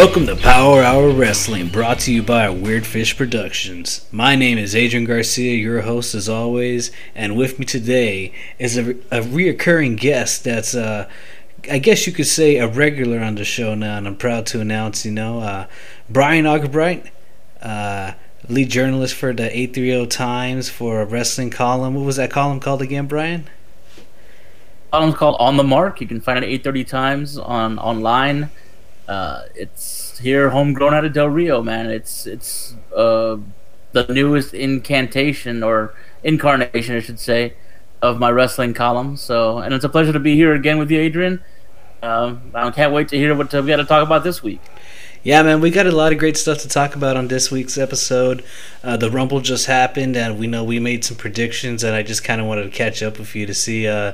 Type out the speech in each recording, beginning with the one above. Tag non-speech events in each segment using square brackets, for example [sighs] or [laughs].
Welcome to Power Hour Wrestling, brought to you by Weird Fish Productions. My name is Adrian Garcia, your host as always, and with me today is a, a reoccurring guest that's, uh, I guess you could say, a regular on the show now, and I'm proud to announce, you know, uh, Brian Argabright, uh, lead journalist for the 830 Times for a wrestling column. What was that column called again, Brian? Column's called On the Mark. You can find it at 830 Times on online. Uh, it's here, homegrown out of Del Rio, man. It's it's uh, the newest incantation or incarnation, I should say, of my wrestling column. So, and it's a pleasure to be here again with you, Adrian. Uh, I can't wait to hear what we got to talk about this week. Yeah, man, we got a lot of great stuff to talk about on this week's episode. Uh, the Rumble just happened, and we know we made some predictions, and I just kind of wanted to catch up with you to see uh,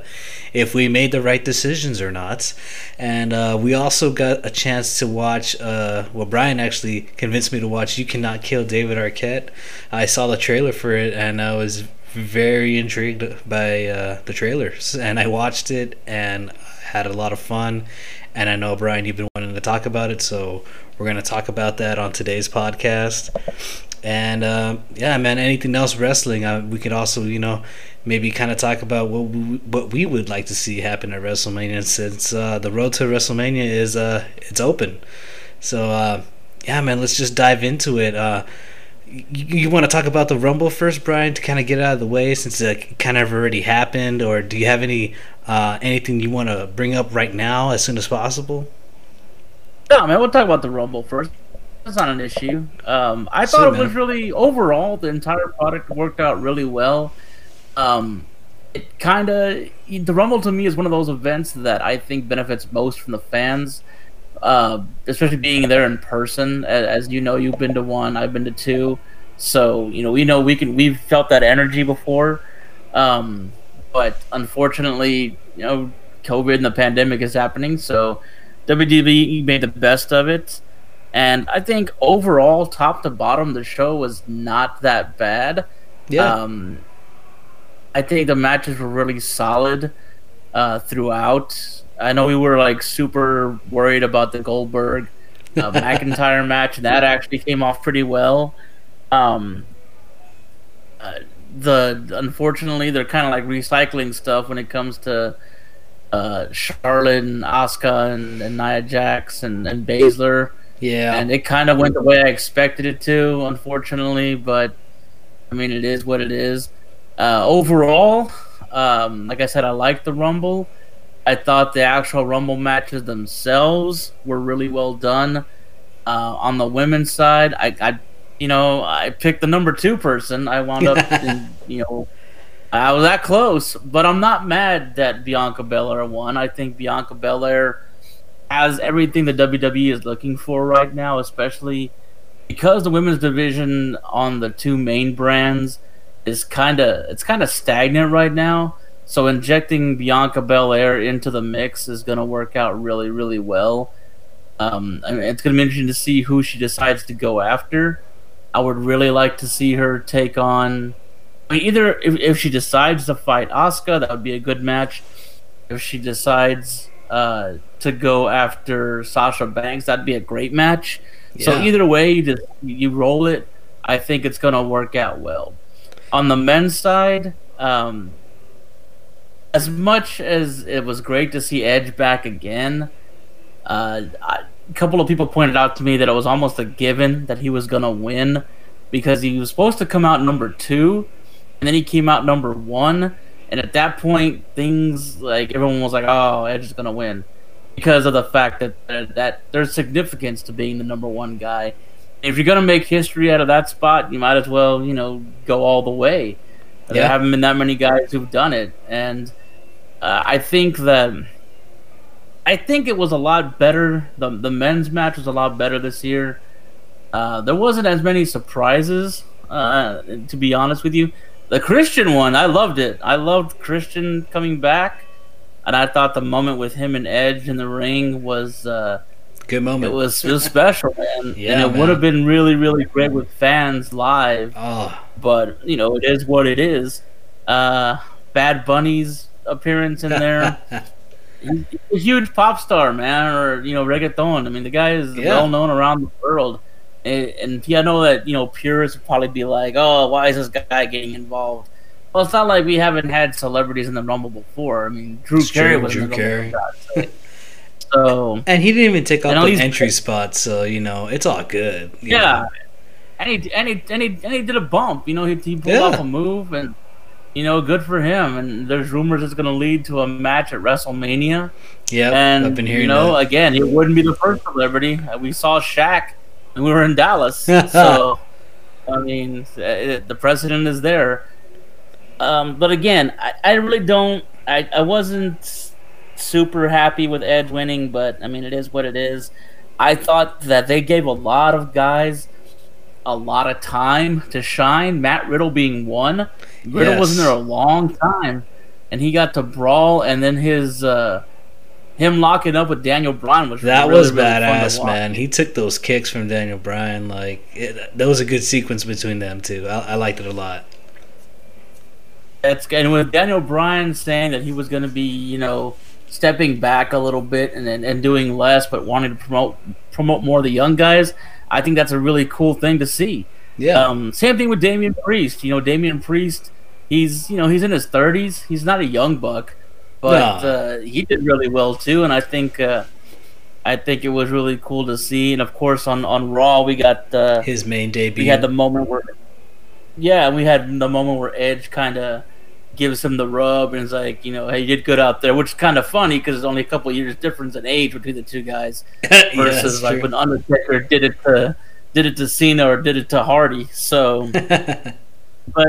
if we made the right decisions or not. And uh, we also got a chance to watch, uh, well, Brian actually convinced me to watch You Cannot Kill David Arquette. I saw the trailer for it, and I was very intrigued by uh, the trailers, and I watched it and had a lot of fun. And I know, Brian, you've been wanting to talk about it, so we're going to talk about that on today's podcast. And uh, yeah, man, anything else wrestling? Uh, we could also, you know, maybe kind of talk about what we, what we would like to see happen at WrestleMania since uh, the road to WrestleMania is uh, it's open. So uh, yeah, man, let's just dive into it. Uh, you, you want to talk about the Rumble first, Brian, to kind of get out of the way since it kind of already happened, or do you have any anything you want to bring up right now as soon as possible? No, man, we'll talk about the Rumble first. That's not an issue. Um, I thought it was really overall the entire product worked out really well. Um, it kind of the Rumble to me is one of those events that I think benefits most from the fans, uh, especially being there in person. As, as, you know, you've been to one, I've been to two, so you know we know we can we've felt that energy before. Um, but unfortunately, you know, COVID and the pandemic is happening, so WWE made the best of it. And I think overall, top to bottom, the show was not that bad. Yeah. Um, I think the matches were really solid uh, throughout. I know we were like super worried about the Goldberg uh, [laughs] McIntyre match. That actually came off pretty well. Um, uh, the unfortunately, they're kind of like recycling stuff when it comes to uh, Charlotte and Asuka and, and Nia Jax and, and Baszler. Yeah. And it kind of went the way I expected it to, unfortunately. But, I mean, it is what it is. Uh, overall, um, like I said, I liked the Rumble. I thought the actual Rumble matches themselves were really well done. Uh, on the women's side, I, I, you know, I picked the number two person. I wound up, [laughs] in, you know, I was that close, but I'm not mad that Bianca Belair won. I think Bianca Belair has everything the WWE is looking for right now, especially because the women's division on the two main brands is kind of it's kind of stagnant right now. So injecting Bianca Belair into the mix is going to work out really, really well. Um, I mean, it's going to be interesting to see who she decides to go after. I would really like to see her take on either if, if she decides to fight Asuka, that would be a good match. If she decides uh, to go after Sasha Banks, that'd be a great match. Yeah. So either way, you just you roll it. I think it's gonna work out well. On the men's side, um, as much as it was great to see Edge back again, uh, I, a couple of people pointed out to me that it was almost a given that he was gonna win because he was supposed to come out number two and then he came out number one. And at that point, things like everyone was like, "Oh, Edge is gonna win," because of the fact that that there's significance to being the number one guy. If you're gonna make history out of that spot, you might as well, you know, go all the way. Yeah. There haven't been that many guys who've done it, and uh, I think that I think it was a lot better. the The men's match was a lot better this year. Uh, there wasn't as many surprises, uh, to be honest with you. The Christian one, I loved it. I loved Christian coming back, and I thought the moment with him and Edge in the ring was uh, good moment. It was it was special, man. yeah, and it would have been really really great with fans live. Oh. but you know it is what it is. Uh, Bad Bunny's appearance in there. [laughs] he's a huge pop star, man, or you know, reggaeton. I mean, the guy is yeah. well known around the world. And, and yeah, I know that you know purists would probably be like, "Oh, why is this guy getting involved?" Well, it's not like we haven't had celebrities in the Rumble before. I mean, Drew it's Carey true, was Drew in the Carey. Rumble. [laughs] So, and he didn't even take off the entry spot, so you know it's all good. Yeah, know? and he and he and he and he did a bump. You know, he, he pulled yeah. off a move, and you know, good for him. And there's rumors it's going to lead to a match at WrestleMania. Yeah, and I've been hearing you know, that. again, it wouldn't be the first celebrity. Uh, we saw Shaq, and we were in Dallas. [laughs] so, I mean, uh, the president is there. Um, but again, I, I really don't. I, I wasn't super happy with Edge winning, but I mean, it is what it is. I thought that they gave a lot of guys a lot of time to shine. Matt Riddle being one. Riddle yes. wasn't there a long time, and he got to brawl, and then his uh, him locking up with Daniel Bryan was that really, was really badass, man. He took those kicks from Daniel Bryan. Like it, that was a good sequence between them too. I, I liked it a lot. That's and with Daniel Bryan saying that he was going to be, you know, stepping back a little bit and, and, and doing less, but wanting to promote promote more of the young guys. I think that's a really cool thing to see. Yeah. Um, same thing with Damian Priest. You know, Damian Priest, he's you know he's in his thirties. He's not a young buck, but uh, he did really well too. And I think uh, I think it was really cool to see. And of course, on on Raw, we got uh, his main debut. We had the moment where, yeah, we had the moment where Edge kind of gives him the rub and is like, you know, hey, you did good out there, which is kind of funny because it's only a couple years difference in age between the two guys [laughs] versus yeah, like true. when Undertaker did it to did it to Cena or did it to Hardy. So, [laughs] but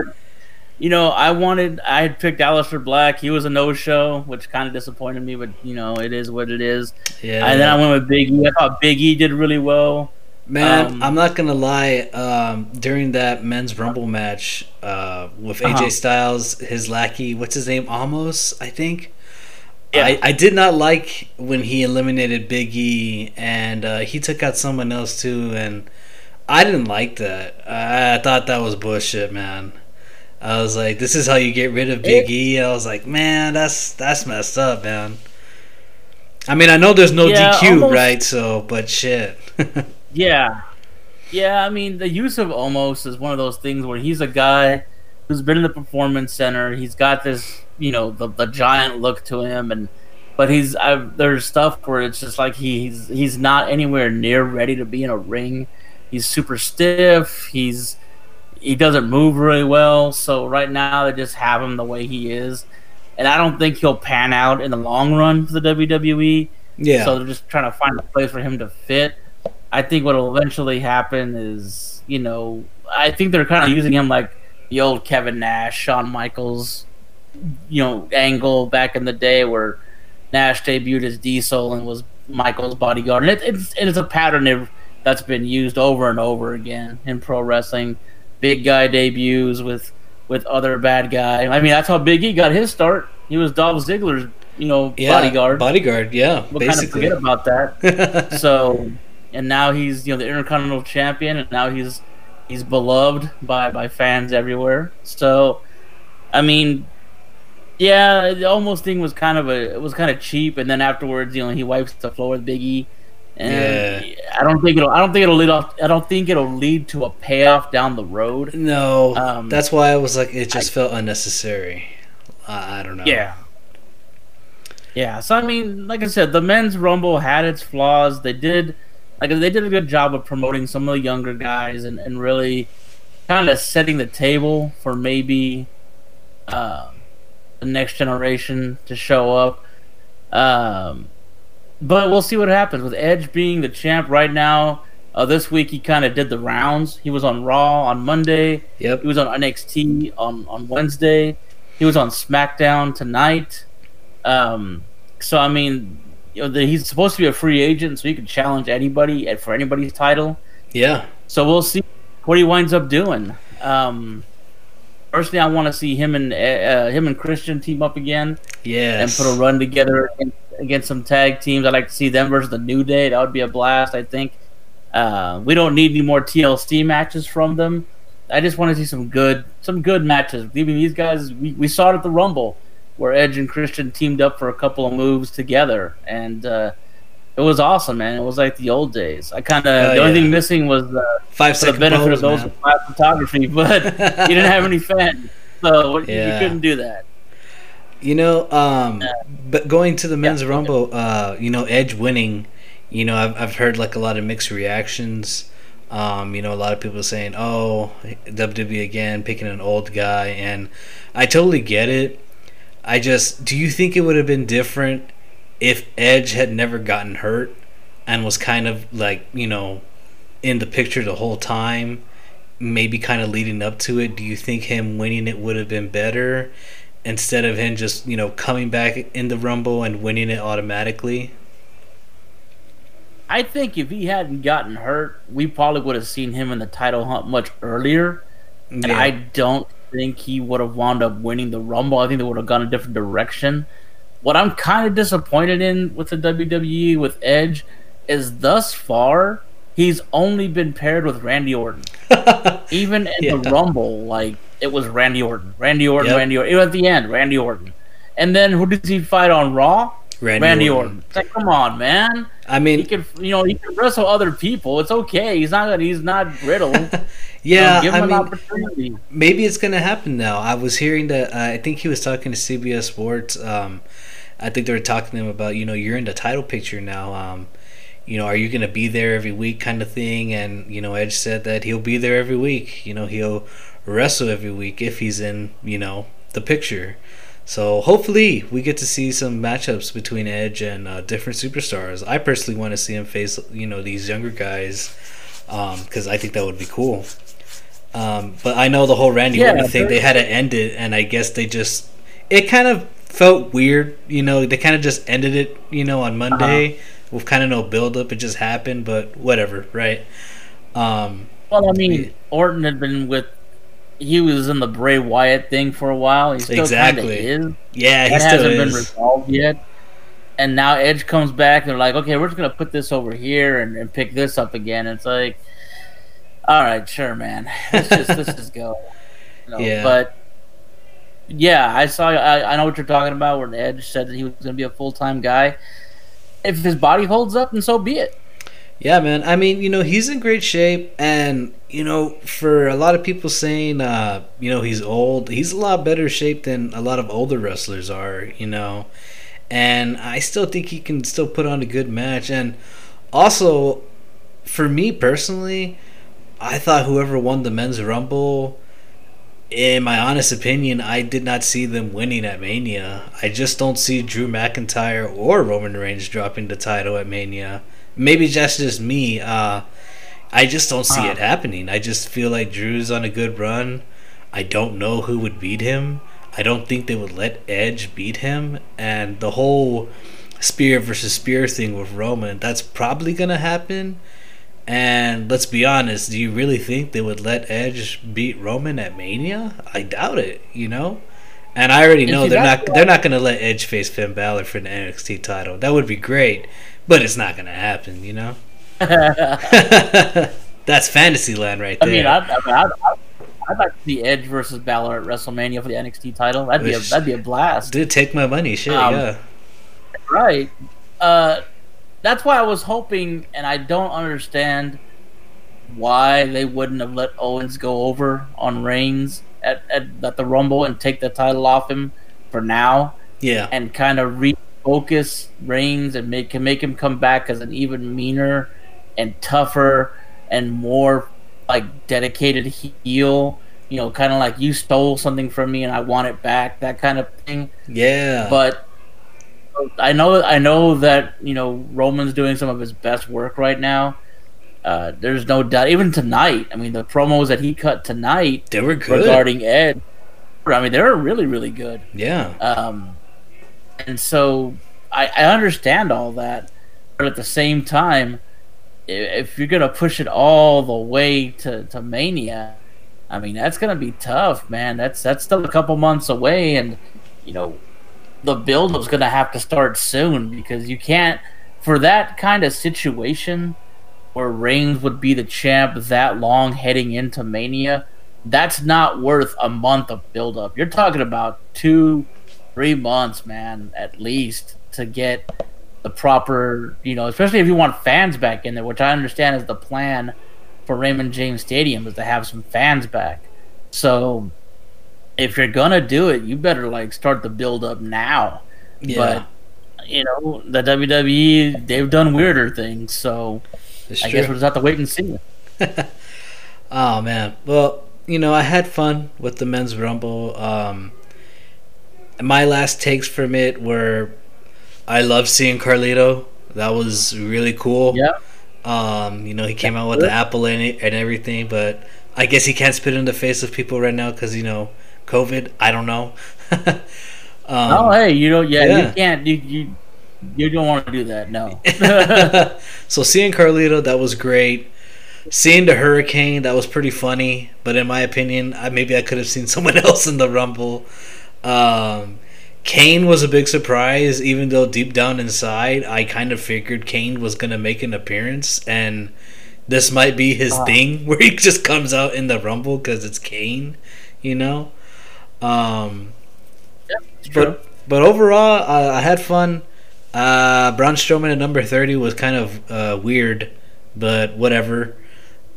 you know, I wanted I had picked Aleister Black. He was a no show, which kind of disappointed me, but you know, it is what it is. Yeah. And then I went with Big E. I thought Big E did really well. Man, um, I'm not gonna lie. Um, during that men's rumble match uh, with AJ uh-huh. Styles, his lackey, what's his name, Omos, I think. Yeah. I, I did not like when he eliminated Big E and uh, he took out someone else too, and I didn't like that. I, I thought that was bullshit, man. I was like, "This is how you get rid of Big E." I was like, "Man, that's that's messed up, man." I mean, I know there's no yeah, DQ, almost. right? So, but shit. [laughs] Yeah, yeah. I mean, the use of Omos is one of those things where he's a guy who's been in the performance center. He's got this, you know, the, the giant look to him, and but he's I've, there's stuff where it's just like he's he's not anywhere near ready to be in a ring. He's super stiff. He's he doesn't move really well. So right now they just have him the way he is, and I don't think he'll pan out in the long run for the WWE. Yeah. So they're just trying to find a place for him to fit. I think what will eventually happen is, you know, I think they're kind of using him like the old Kevin Nash, Shawn Michaels, you know, angle back in the day where Nash debuted as Diesel and was Michaels' bodyguard, and it, it's it's a pattern that's been used over and over again in pro wrestling. Big guy debuts with with other bad guy. I mean, that's how Big E got his start. He was Dolph Ziggler's, you know, yeah, bodyguard. Bodyguard, yeah. We'll basically. kind of forget about that. [laughs] so and now he's you know the Intercontinental Champion, and now he's he's beloved by by fans everywhere. So, I mean, yeah, the Omos thing was kind of a it was kind of cheap, and then afterwards, you know, he wipes the floor with Biggie. And yeah. I don't think it'll. I don't think it'll lead off. I don't think it'll lead to a payoff down the road. No, um, that's why I was like, it just I, felt unnecessary. I, I don't know. Yeah, yeah. So I mean, like I said, the men's rumble had its flaws. They did like they did a good job of promoting some of the younger guys and, and really kind of setting the table for maybe uh, the next generation to show up. Um, but we'll see what happens with Edge being the champ right now. Uh, this week he kind of did the rounds. He was on Raw on Monday. Yep. He was on NXT on on Wednesday. He was on SmackDown tonight. Um, so I mean, you know, he's supposed to be a free agent, so he can challenge anybody for anybody's title. Yeah. So we'll see what he winds up doing. Um, personally, I want to see him and uh, him and Christian team up again. Yeah. And put a run together against, against, some tag teams. I'd like to see them versus the New Day. That would be a blast. I think. Uh, we don't need any more TLC matches from them. I just want to see some good, some good matches. Mean, these guys, we, we saw it at the Rumble. where Edge and Christian teamed up for a couple of moves together, and uh, it was awesome, man. It was like the old days. I kind of the only yeah. thing missing was uh, Five for the benefit of those man. with live photography, [laughs] but you didn't have any fans, so you- Yeah. you couldn't do that. You know, um, but going to the men's Yeah. rumble, uh, you know, Edge winning, you know, I've I've heard like a lot of mixed reactions. Um, you know, a lot of people saying, "Oh, WWE again picking an old guy," and I totally get it. I just, do you think it would have been different if Edge had never gotten hurt and was kind of like, you know, in the picture the whole time, maybe kind of leading up to it? Do you think him winning it would have been better? instead of him just you know coming back in the rumble and winning it automatically I think if he hadn't gotten hurt, we probably would have seen him in the title hunt much earlier. And I don't think he would have wound up winning the Rumble. I think they would have gone a different direction. What I'm kind of disappointed in with the WWE with Edge is thus far he's only been paired with Randy Orton. [laughs] Even in Yeah. the Rumble, like it was Randy Orton, Randy Orton, Yep. Randy Orton. Even at the end, Randy Orton. And then who does he fight on Raw? Randy, Orton. Orton. It's like, come on, man. I mean, He can, you know, he can wrestle other people. It's okay. He's not. He's not brittle. [laughs] yeah, give I an mean, opportunity. maybe it's gonna happen now. I was hearing that. Uh, I think he was talking to CBS Sports. Um, I think they were talking to him about, you know, you're in the title picture now. Um, you know, are you gonna be there every week, kind of thing? And you know, Edge said that he'll be there every week. You know, he'll wrestle every week if he's in, you know, the picture. So hopefully we get to see some matchups between Edge and uh, different superstars. I personally want to see him face, you know, these younger guys because I think that would be cool. Um, but I know the whole Randy Yeah, Orton thing. They had to end it, and I guess they just it kind of felt weird. You know, they kind of just ended it. You know, on Monday with kind of no build up. It just happened, but whatever, right? Um, Well, I mean, Orton had been with. He was in the Bray Wyatt thing for a while. He still Exactly. is. yeah, he That hasn't been resolved yet. And now Edge comes back and they're like, okay, we're just gonna put this over here and, and pick this up again. It's like, all right, sure, man. Let's just let's just go. [laughs] You know, Yeah. But yeah, I saw. I, I know what you're talking about. Where Edge said that he was gonna be a full time guy. If his body holds up, then so be it. Yeah, man. I mean, you know, he's in great shape, and you know, for a lot of people saying, uh, you know, he's old, he's a lot better shape than a lot of older wrestlers are. You know, and I still think he can still put on a good match. And also, for me personally, I thought whoever won the men's rumble. In my honest opinion, I did not see them winning at Mania. I just don't see Drew McIntyre or Roman Reigns dropping the title at Mania maybe that's just me. Uh, I just don't see Uh-huh. it happening. I just feel like Drew's on a good run. I don't know who would beat him. I don't think they would let Edge beat him. And the whole spear versus spear thing with Roman, that's probably going to happen. And let's be honest, do you really think they would let Edge beat Roman at Mania? I doubt it, you know? And I already know they're not they're not going to let Edge face Finn Balor for the NXT title. That would be great, but it's not going to happen, you know? [laughs] [laughs] That's fantasy land right I there. mean, I'd, I mean, I'd, I'd, I'd like to see Edge versus Balor at WrestleMania for the NXT title. That'd be a that'd be a blast. Dude, take my money. Shit, Um, yeah. Right. Uh, that's why I was hoping, and I don't understand why they wouldn't have let Owens go over on Reigns at, at, at the Rumble and take the title off him for now Yeah. and kind of refocus Reigns and make can make him come back as an even meaner and tougher and more like dedicated heel. You know, kind of like you stole something from me and I want it back, that kind of thing. Yeah. But I know I know that you know Roman's doing some of his best work right now. Uh, there's no doubt. Even tonight, I mean, the promos that he cut tonight they were good. regarding Ed, I mean, they were really really good. yeah. Um, and so I, I understand all that, but at the same time, if you're gonna push it all the way to, to Mania, I mean that's gonna be tough, man. That's that's still a couple months away, and you know the build-up's gonna have to start soon because you can't for that kind of situation where Reigns would be the champ that long heading into Mania. That's not worth a month of build-up. You're talking about two three months, man, at least to get the proper, you know, especially if you want fans back in there, which I understand is the plan for Raymond James Stadium is to have some fans back. So if you're gonna do it, you better like start the build up now. Yeah. But you know, the WWE they've done weirder things, so it's I true. guess we'll just have to wait and see. [laughs] oh man. Well, you know, I had fun with the men's rumble. Um my last takes from it were I love seeing Carlito. That was really cool. Yeah. Um, you know, he came out with the apple in it and everything, but I guess he can't spit in the face of people right now because you know COVID. I don't know. [laughs] um, oh, hey, you know, yeah, yeah. you can't. You, you you don't want to do that, no. [laughs] [laughs] so seeing Carlito, that was great. Seeing the Hurricane, that was pretty funny. But in my opinion, I, maybe I could have seen someone else in the Rumble. Um, Kane was a big surprise, even though deep down inside, I kind of figured Kane was gonna make an appearance, and this might be his uh, thing where he just comes out in the Rumble because it's Kane, you know. Um, yeah, but but overall, I had fun. Uh, Braun Strowman at number thirty was kind of uh, weird, but whatever.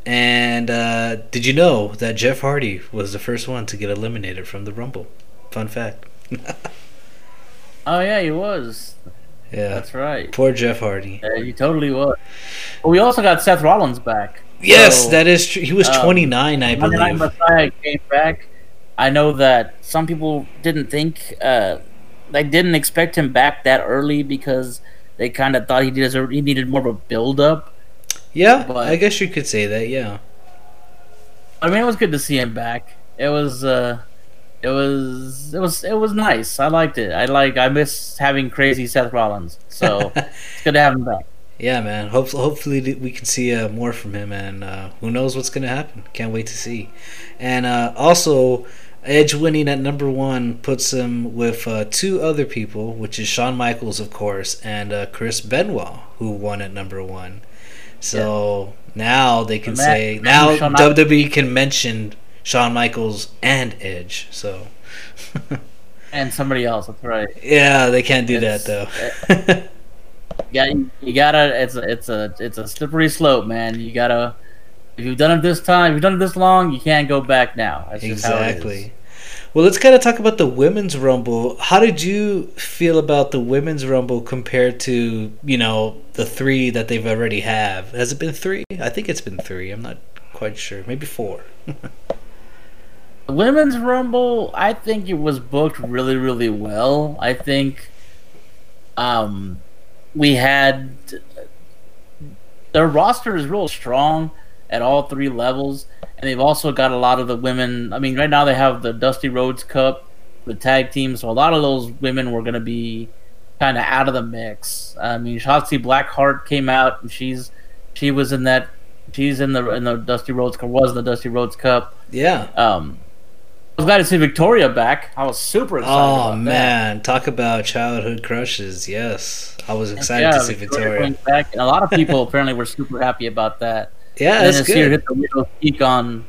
And uh, did you know that Jeff Hardy was the first one to get eliminated from the Rumble? Fun fact. [laughs] oh yeah, he was. Yeah, that's right. Poor Jeff Hardy. Yeah, he totally was. But we also got Seth Rollins back. Yes, so, that is true. He was um, 29, I believe. Messiah came back. I know that some people didn't think, uh, they didn't expect him back that early because they kind of thought he did he needed more of a build up. Yeah, but, I guess you could say that. Yeah. I mean, it was good to see him back. It was. Uh, it was it was it was nice. I liked it. I like I miss having crazy Seth Rollins. So [laughs] it's good to have him back. Yeah, man. Hopefully, hopefully we can see uh, more from him, and uh, who knows what's gonna happen. Can't wait to see. And uh, also, Edge winning at number one puts him with uh, two other people, which is Shawn Michaels, of course, and uh, Chris Benoit, who won at number one. So yeah. now they can say now WWE can mention Shawn Michaels and Edge. So. [laughs] and somebody else. That's right. Yeah, they can't do it's, that though. [laughs] yeah, you, you, gotta. It's a, it's a it's a slippery slope, man. You gotta. If you've done it this time, if you've done it this long, you can't go back now. That's exactly. Well, let's kind of talk about the women's rumble. How did you feel about the women's rumble compared to you know the three that they've already have? Has it been three? I think it's been three. I'm not quite sure. Maybe four. [laughs] Women's Rumble, I think it was booked really, really well. I think um, we had their roster is real strong at all three levels, and they've also got a lot of the women. I mean, right now they have the Dusty Rhodes Cup, the tag team, so a lot of those women were going to be kind of out of the mix. I mean, Shotzi Blackheart came out, and she's she was in that. She's in the in the Dusty Rhodes Cup. Was the Dusty Rhodes Cup? Yeah. Um, I was glad to see Victoria back. I was super excited. Oh man, that. talk about childhood crushes. Yes, I was excited yeah, to see Victoria. Victoria. Back, and a lot of people apparently were super happy about that. Yeah, that's good. hit the widow's peak on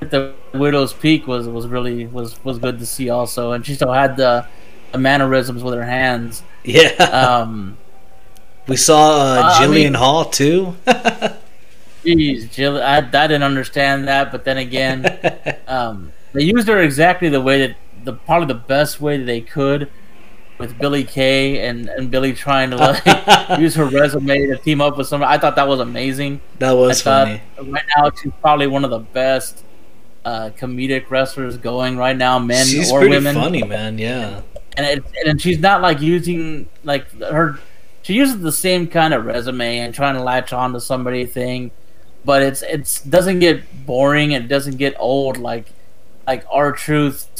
hit the widow's peak was was really was was good to see also, and she still had the, the mannerisms with her hands. Yeah. Um, [laughs] we saw uh, uh, Jillian I mean, Hall too. [laughs] Jeez, Jill, I, I didn't understand that, but then again, [laughs] um, they used her exactly the way that the probably the best way that they could with Billie Kay and, and Billie trying to like [laughs] use her resume to team up with someone. I thought that was amazing. That was funny. Right now, she's probably one of the best uh, comedic wrestlers going right now, men she's or pretty women. Funny man, yeah. And it, and she's not like using like her. She uses the same kind of resume and trying to latch on to somebody thing, but it's it's doesn't get boring and it doesn't get old like like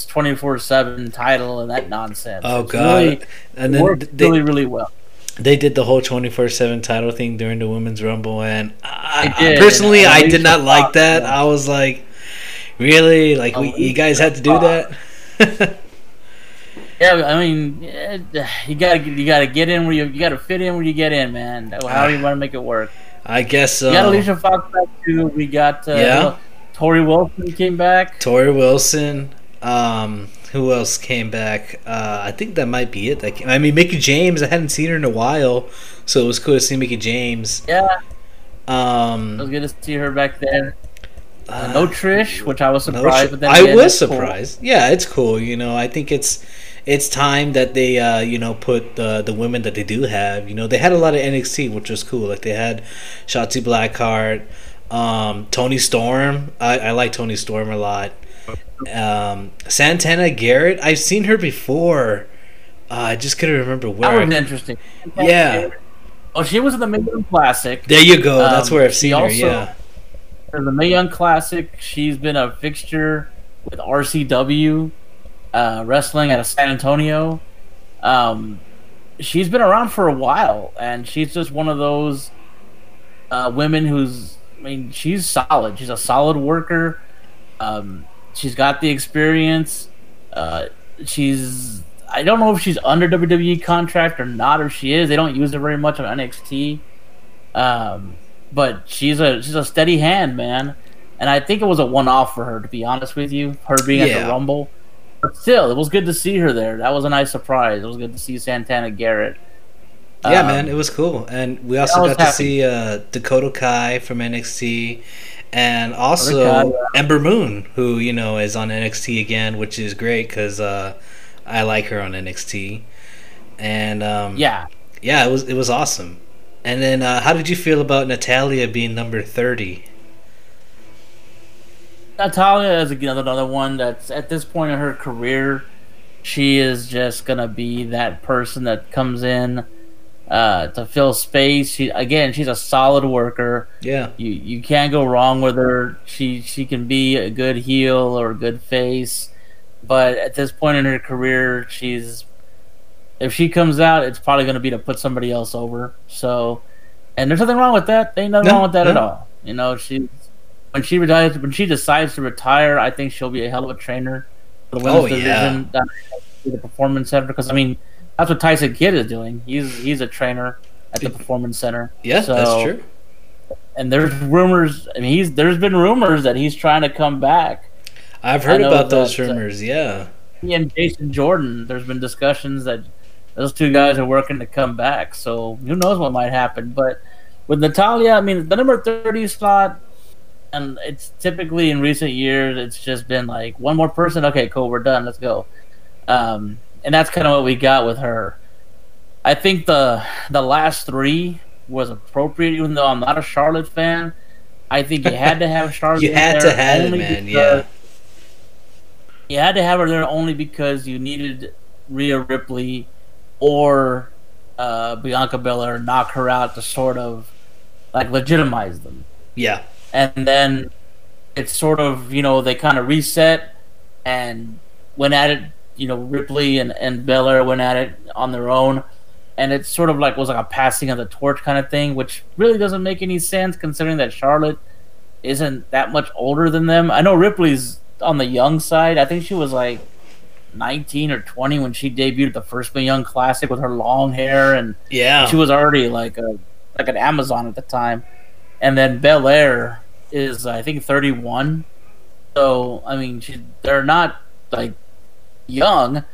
twenty four seven title and that nonsense. Oh it's god! Really, and then they, really really well. They did the whole twenty four seven title thing during the women's rumble, and I, I personally I did not like that. Yeah. I was like, really, like we, you guys had to do that. [laughs] yeah, I mean, [sighs] you gotta you gotta get in where you you gotta fit in where you get in, man. How do you want to make it work? I guess so. We got Alicia Fox back too. We got uh, yeah. Torrie Wilson came back. Torrie Wilson. Um, who else came back? Uh, I think that might be it. That came, I mean, Mickie James. I hadn't seen her in a while, so it was cool to see Mickie James. Yeah, Um, it was good to see her back there. Uh, no Trish, which I was no surprised. sh- but then I again, was that's cool. surprised. Yeah, it's cool. You know, I think it's it's time that they uh, you know put the the women that they do have. You know, they had a lot of NXT, which was cool. Like they had Shotzi Blackheart, um, Toni Storm. I, I like Toni Storm a lot. Um, Santana Garrett. I've seen her before. Uh, I just couldn't remember where. That was interesting. Yeah. Oh, she was in the Mae Young Classic. There you go. That's Um, where I've seen her. also- Yeah. For the Mae Young Classic, she's been a fixture with RCW uh, wrestling out of San Antonio. Um, she's been around for a while, and she's just one of those uh, women who's. I mean, she's solid. She's a solid worker. Um, she's got the experience. Uh, she's. I don't know if she's under WWE contract or not. If she is, they don't use her very much on NXT. Um, but she's a she's a steady hand, man. And I think it was a one off for her, to be honest with you. Her being at the Rumble, but still, it was good to see her there. That was a nice surprise. It was good to see Santana Garrett. Yeah, Um, man, it was cool, and we also got to see uh, Dakota Kai from NXT, and also Kai, yeah. Ember Moon, who you know is on NXT again, which is great because uh, I like her on NXT, and um, Yeah, yeah, it was it was awesome. And then, uh, how did you feel about Natalya being number thirty? Natalya is another another one that's at this point in her career, she is just gonna be that person that comes in uh, to fill space. She again, she's a solid worker. Yeah, You you can't go wrong with her. She she can be a good heel or a good face, but at this point in her career, she's if she comes out, it's probably going to be to put somebody else over. So, and there's nothing wrong with that. There ain't nothing No, wrong with that at all. You know, she when she retires, when she decides to retire, I think she'll be a hell of a trainer for the women's Oh, yeah. division down at the performance center. Because I mean, that's what Tyson Kidd is doing. He's he's a trainer at the performance center. yeah, So- that's true. and there's rumors. I mean, he's there's been rumors that he's trying to come back. I've heard about those uh, rumors. Yeah, He and Jason Jordan. There's been discussions that those two guys are working to come back. So who knows what might happen? But with Natalya, I mean, the number thirty slot, and it's typically in recent years, it's just been like one more person. Okay, cool, we're done. Let's go. Um, and that's kind of what we got with her. I think the the last three was appropriate, even though I'm not a Charlotte fan. I think you had to have [laughs] Charlotte. There. You had to have it, man. Yeah, you had to have her there only because you needed Rhea Ripley or uh, Bianca Belair knock her out to sort of like legitimize them, yeah, and then it's sort of you know they kind of reset and went at it. You know Ripley and and Belair went at it on their own, and it sort of like was like a passing of the torch kind of thing, which really doesn't make any sense considering that Charlotte isn't that much older than them. I know Ripley's on the young side. I think she was like 19 or 20 when she debuted at the first Young Classic with her long hair, and yeah. she was already like a like an Amazon at the time. And then Belair is I think 31. So I mean, she, they're not like young,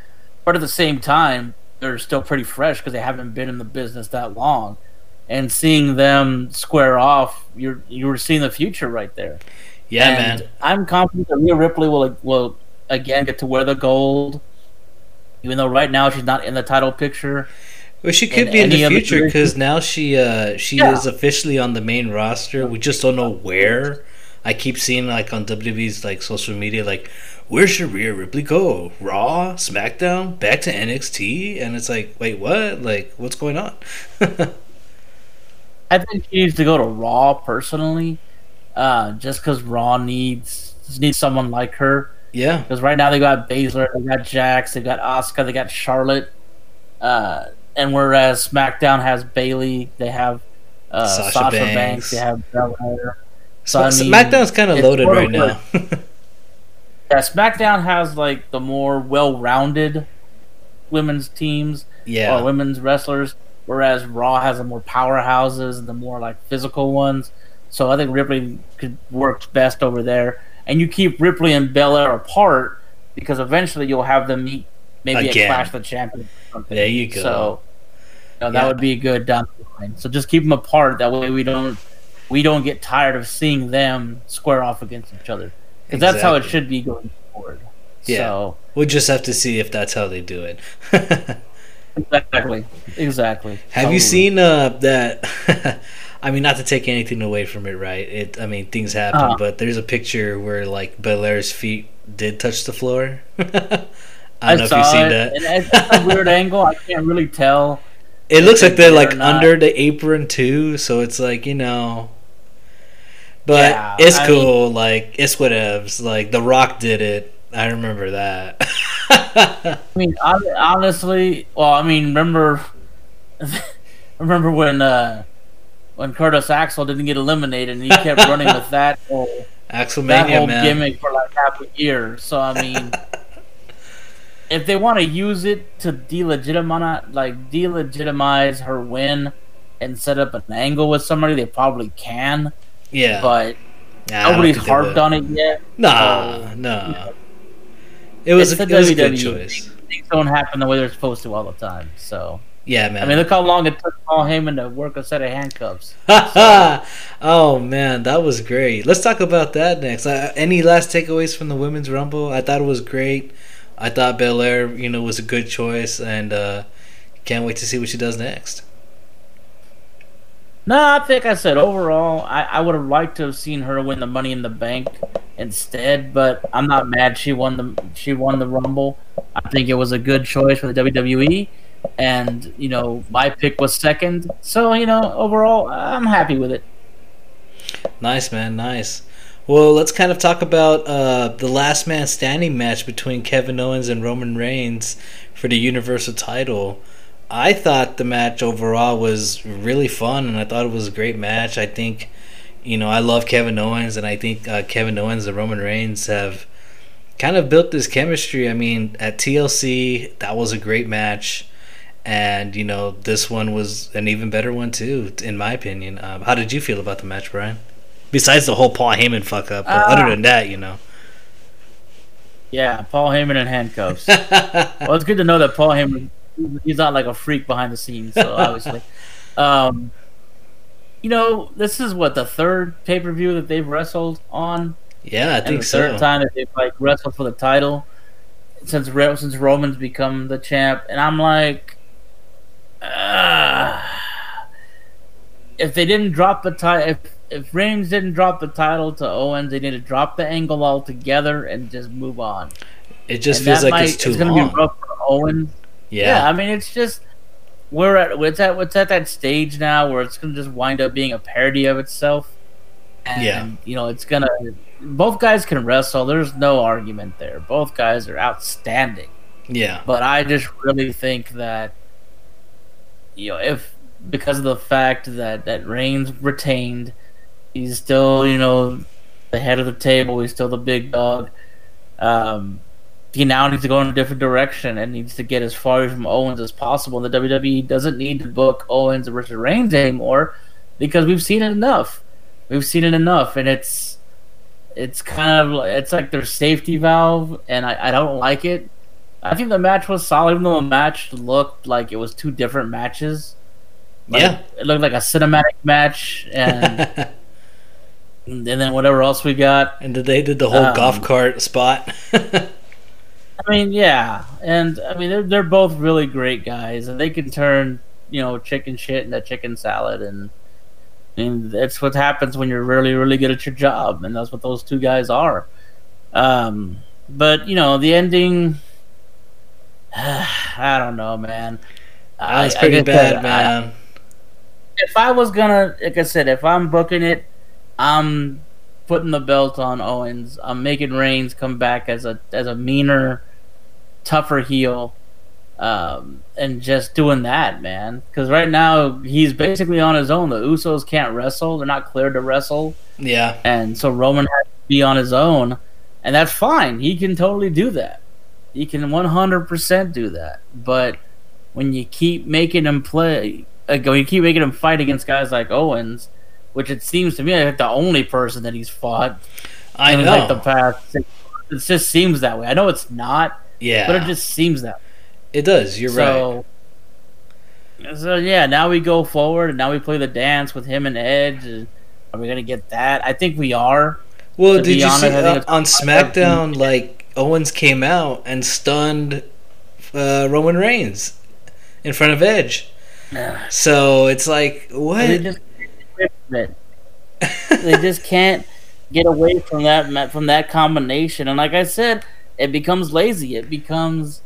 but at the same time, they're still pretty fresh because they haven't been in the business that long. And seeing them square off, you're you were seeing the future right there. yeah, And man. I'm confident that Rhea Ripley will will again get to wear the gold, even though right now she's not in the title picture. Well, she could in be in the future because now she uh, she Yeah. is officially on the main roster. We just don't know where. I keep seeing like on WWE's like social media, like where should Rhea Ripley go? Raw, SmackDown, back to NXT, and it's like, wait, what? Like, what's going on? I think she needs to go to Raw personally, uh, just because Raw needs needs someone like her. yeah, Because right now they got Baszler, they got Jax, they got Asuka, they got Charlotte, uh, and whereas SmackDown has Bayley, they have uh, Sasha Sasha, Banks. Banks. they have Belair. So, I mean, SmackDown's kind of loaded right now. [laughs] Yeah, SmackDown has like the more well-rounded women's teams yeah. or women's wrestlers, whereas Raw has the more powerhouses and the more like physical ones. So I think Ripley could work best over there. And you keep Ripley and Belair apart, because eventually you'll have them meet maybe Again. at Clash of the Champions. or. There you go. So you know, that Yeah. would be good down the line. So just keep them apart. That way we don't we don't get tired of seeing them square off against each other. Because that's how it should be going forward. Yeah. So We'll just have to see if that's how they do it. [laughs] exactly, exactly. Have Totally. you seen uh, that? [laughs] I mean, not to take anything away from it, right? It. I mean, things happen, Uh-huh. but there's a picture where like Belair's feet did touch the floor. [laughs] I don't I, know if you've seen it, that. it's a weird angle. I can't really tell. It looks like they're like under the apron too, so it's like you know. But Yeah, it's I cool. like it's whatevs. Like The Rock did it. I remember that. [laughs] I mean, honestly, well, I mean, remember, [laughs] remember when uh, when Curtis Axel didn't get eliminated and he kept [laughs] running with that whole that Axelmania, whole man. gimmick for like half a year. So I mean, if they want to use it to delegitimize, like delegitimize her win and set up an angle with somebody, they probably can. Yeah, But Nah, nobody's think they would. harped on it yet. Nah, nah. It was, It's a, the it was a good choice. Things don't happen the way they're supposed to all the time. So Yeah, man. I mean, look how long it took Paul Heyman to work a set of handcuffs. [laughs] oh man, that was great. Let's talk about that next. Uh, any last takeaways from the women's rumble? I thought it was great. I thought Belair, you know, was a good choice, and uh, can't wait to see what she does next. No, I think I said overall, I, I would have liked to have seen her win the Money in the Bank instead, but I'm not mad she won the she won the Rumble. I think it was a good choice for the WWE, and you know my pick was second, so you know overall I'm happy with it. Nice, man. Nice. Well, let's kind of talk about uh, the last man standing match between Kevin Owens and Roman Reigns for the Universal title. I thought the match overall was really fun, and I thought it was a great match. I think, you know, I love Kevin Owens, and I think uh, Kevin Owens and Roman Reigns have kind of built this chemistry. I mean, at TLC, that was a great match. And, you know, this one was an even better one, too, in my opinion. Um, how did you feel about the match, Brian? Besides the whole Paul Heyman fuck up, but Ah. other than that, you know. Yeah, Paul Heyman in handcuffs. [laughs] well, it's good to know that Paul Heyman he's not like a freak behind the scenes, so obviously. [laughs] um, you know, this is what the third pay per view that they've wrestled on. yeah, I and think the third so. time that they've like wrestled for the title since since Roman's become the champ, and I'm like, uh, if they didn't drop the title, if if Reigns didn't drop the title to Owens, they need to drop the angle altogether and just move on. It just And feels like it's too gonna long. be rough for Owens. Yeah. yeah. I mean it's just we're at it's at it's at that stage now where it's gonna just wind up being a parody of itself. And Yeah. you know, it's gonna both guys can wrestle, there's no argument there. Both guys are outstanding. yeah. But I just really think that you know, if because of the fact that that Reigns retained, he's still, you know, the head of the table, he's still the big dog. Um he now needs to go in a different direction and needs to get as far from Owens as possible. The WWE doesn't need to book Owens versus Reigns anymore because we've seen it enough. We've seen it enough, and it's it's kind of like- it's like their safety valve, and I, I don't like it. I think the match was solid, even though the match looked like it was two different matches. Like, Yeah. it looked like a cinematic match, and [laughs] and then whatever else we got. and then they did the whole Um, golf cart spot. [laughs] I mean, yeah, and I mean they're they're both really great guys, and they can turn you know chicken shit into chicken salad, and I mean that's what happens when you're really really good at your job, and that's what those two guys are. Um, but you know the ending, [sighs] I don't know, man. That's I- pretty I bad, I- man. if I was gonna, like I said, if I'm booking it, I'm putting the belt on Owens. I'm making Reigns come back as a as a meaner, tougher heel, um, and just doing that, man. Because right now he's basically on his own. The Usos can't wrestle; they're not cleared to wrestle, yeah. and so Roman has to be on his own, and that's fine. He can totally do that. He can 100% do that. But when you keep making him play, like when you keep making him fight against guys like Owens, which it seems to me like the only person that he's fought I in know. like the past it just seems that way. I know it's not, Yeah, but it just seems that. way. it does. You're right. so, So yeah, now we go forward, and now we play the dance with him and Edge. and Are we gonna get that? I think we are. Well, to did you honest, see uh, on SmackDown? Like Owens came out and stunned uh, Roman Reigns in front of Edge. [sighs] So it's like They what? just can't get away it. [laughs] they just can't get away from that from that combination. And like I said, it becomes lazy. It becomes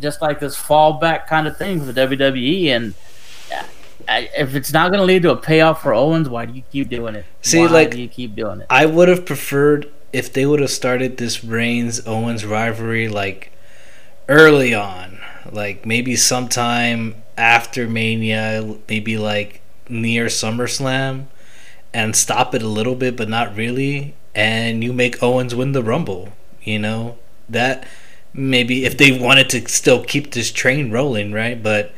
just like this fallback kind of thing for WWE. And if it's not going to lead to a payoff for Owens, why do you keep doing it? See, why like- do you keep doing it? I would have preferred if they would have started this Reigns Owens rivalry like early on, like maybe sometime after Mania, maybe like near SummerSlam, and stop it a little bit, but not really. And you make Owens win the Rumble. You know that maybe if they wanted to still keep this train rolling, right? But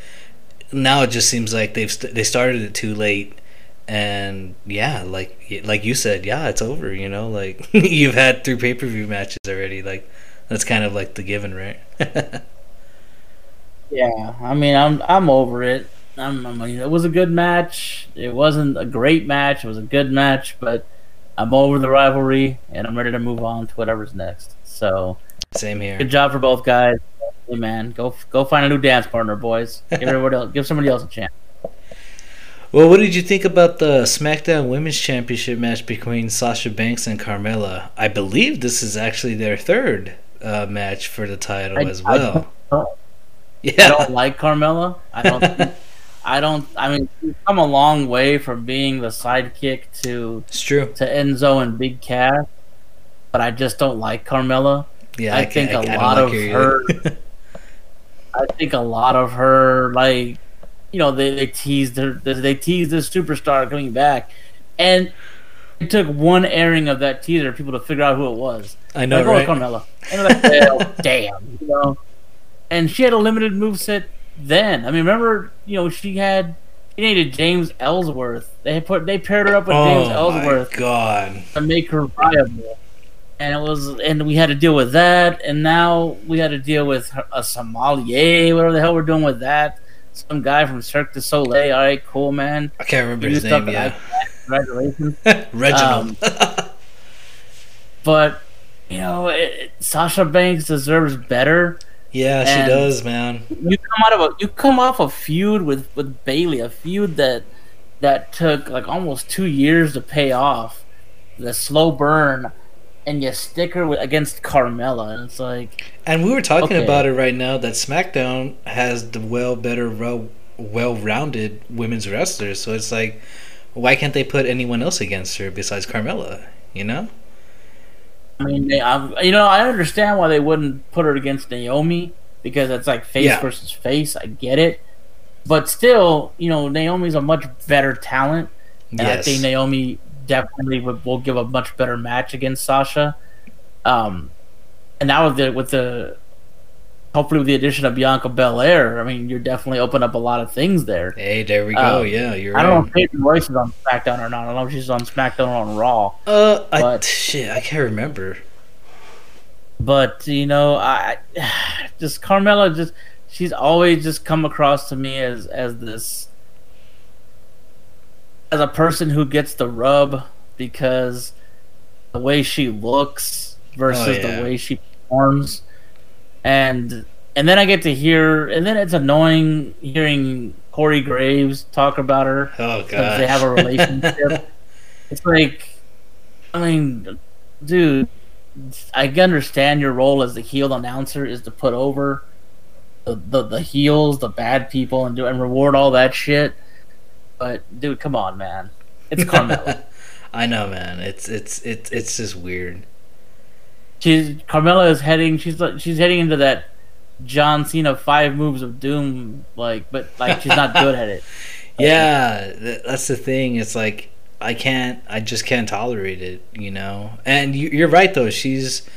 now it just seems like they've st- they started it too late and yeah like like you said yeah it's over you know like [laughs] you've had three pay-per-view matches already like that's kind of like the given right [laughs] Yeah, I mean, I'm I'm over it. I'm, I mean, it was a good match. It wasn't a great match. It was a good match, but I'm over the rivalry and I'm ready to move on to whatever's next. So, same here good job for both guys. Hey man, go go find a new dance partner, boys. Give [laughs] everybody else, give somebody else a chance. well what did you think about the smackdown women's championship match between sasha banks and carmella i believe this is actually their third uh, match for the title I- as well don't- I [laughs] don't like Carmella. I don't. [laughs] I don't. I mean, she's come a long way from being the sidekick to it's true to Enzo and Big Cass, but I just don't like Carmella. Yeah I can't- think a I lot like of her her- [laughs] I think a lot of her, like, you know, they, they teased her, they teased this superstar coming back, and it took one airing of that teaser for people to figure out who it was. i know like, oh, right Carmella. And like, well, [laughs] damn, you know. And she had a limited moveset then. I mean, remember, you know, she had she needed James Ellsworth. They put they paired her up with James oh my Ellsworth god to make her viable. And it was, and we had to deal with that, and now we had to deal with a sommelier, whatever the hell we're doing with that. Some guy from Cirque du Soleil. All right, cool, man. i can't remember You his name yeah. Congratulations. [laughs] reginald um, But you know, it, Sasha Banks deserves better. yeah she does man You come out of a you come off a feud with with Bayley, a feud that that took like almost two years to pay off, the slow burn, and you stick her with, against Carmella, and it's like And we were talking Okay. about it right now that SmackDown has the well better, well well rounded women's wrestlers. So it's like, why can't they put anyone else against her besides Carmella? You know? I mean, they, I, you know, I understand why they wouldn't put her against Naomi because it's like face Yeah. versus face. I get it, but still, you know, Naomi's a much better talent, and I think Naomi definitely would, will give a much better match against Sasha. Um, and now with the with the hopefully with the addition of Bianca Belair, I mean, you're definitely open up a lot of things there. hey, there we go. Um, yeah, you're I don't know if Peyton Royce is on SmackDown or not. I don't know if she's on SmackDown or on Raw. uh, I shit, I can't remember. But you know, I [sighs] just Carmella just she's always just come across to me as as this as a person who gets the rub because the way she looks versus Oh, yeah. the way she performs and and then I get to hear and then it's annoying hearing Corey Graves talk about her Oh because they have a relationship. [laughs] it's like, I mean, dude, I understand your role as the heel announcer is to put over the, the, the heels, the bad people, and do and reward all that shit. But dude, come on, man, it's Carmella. [laughs] I know, man. It's it's it's it's just weird. she's Carmella is heading. She's she's heading into that John Cena five moves of doom, like, but like she's not good at it. [laughs] Yeah, that's the thing. It's like I can't, I just can't tolerate it, you know. And you, you're right though. She's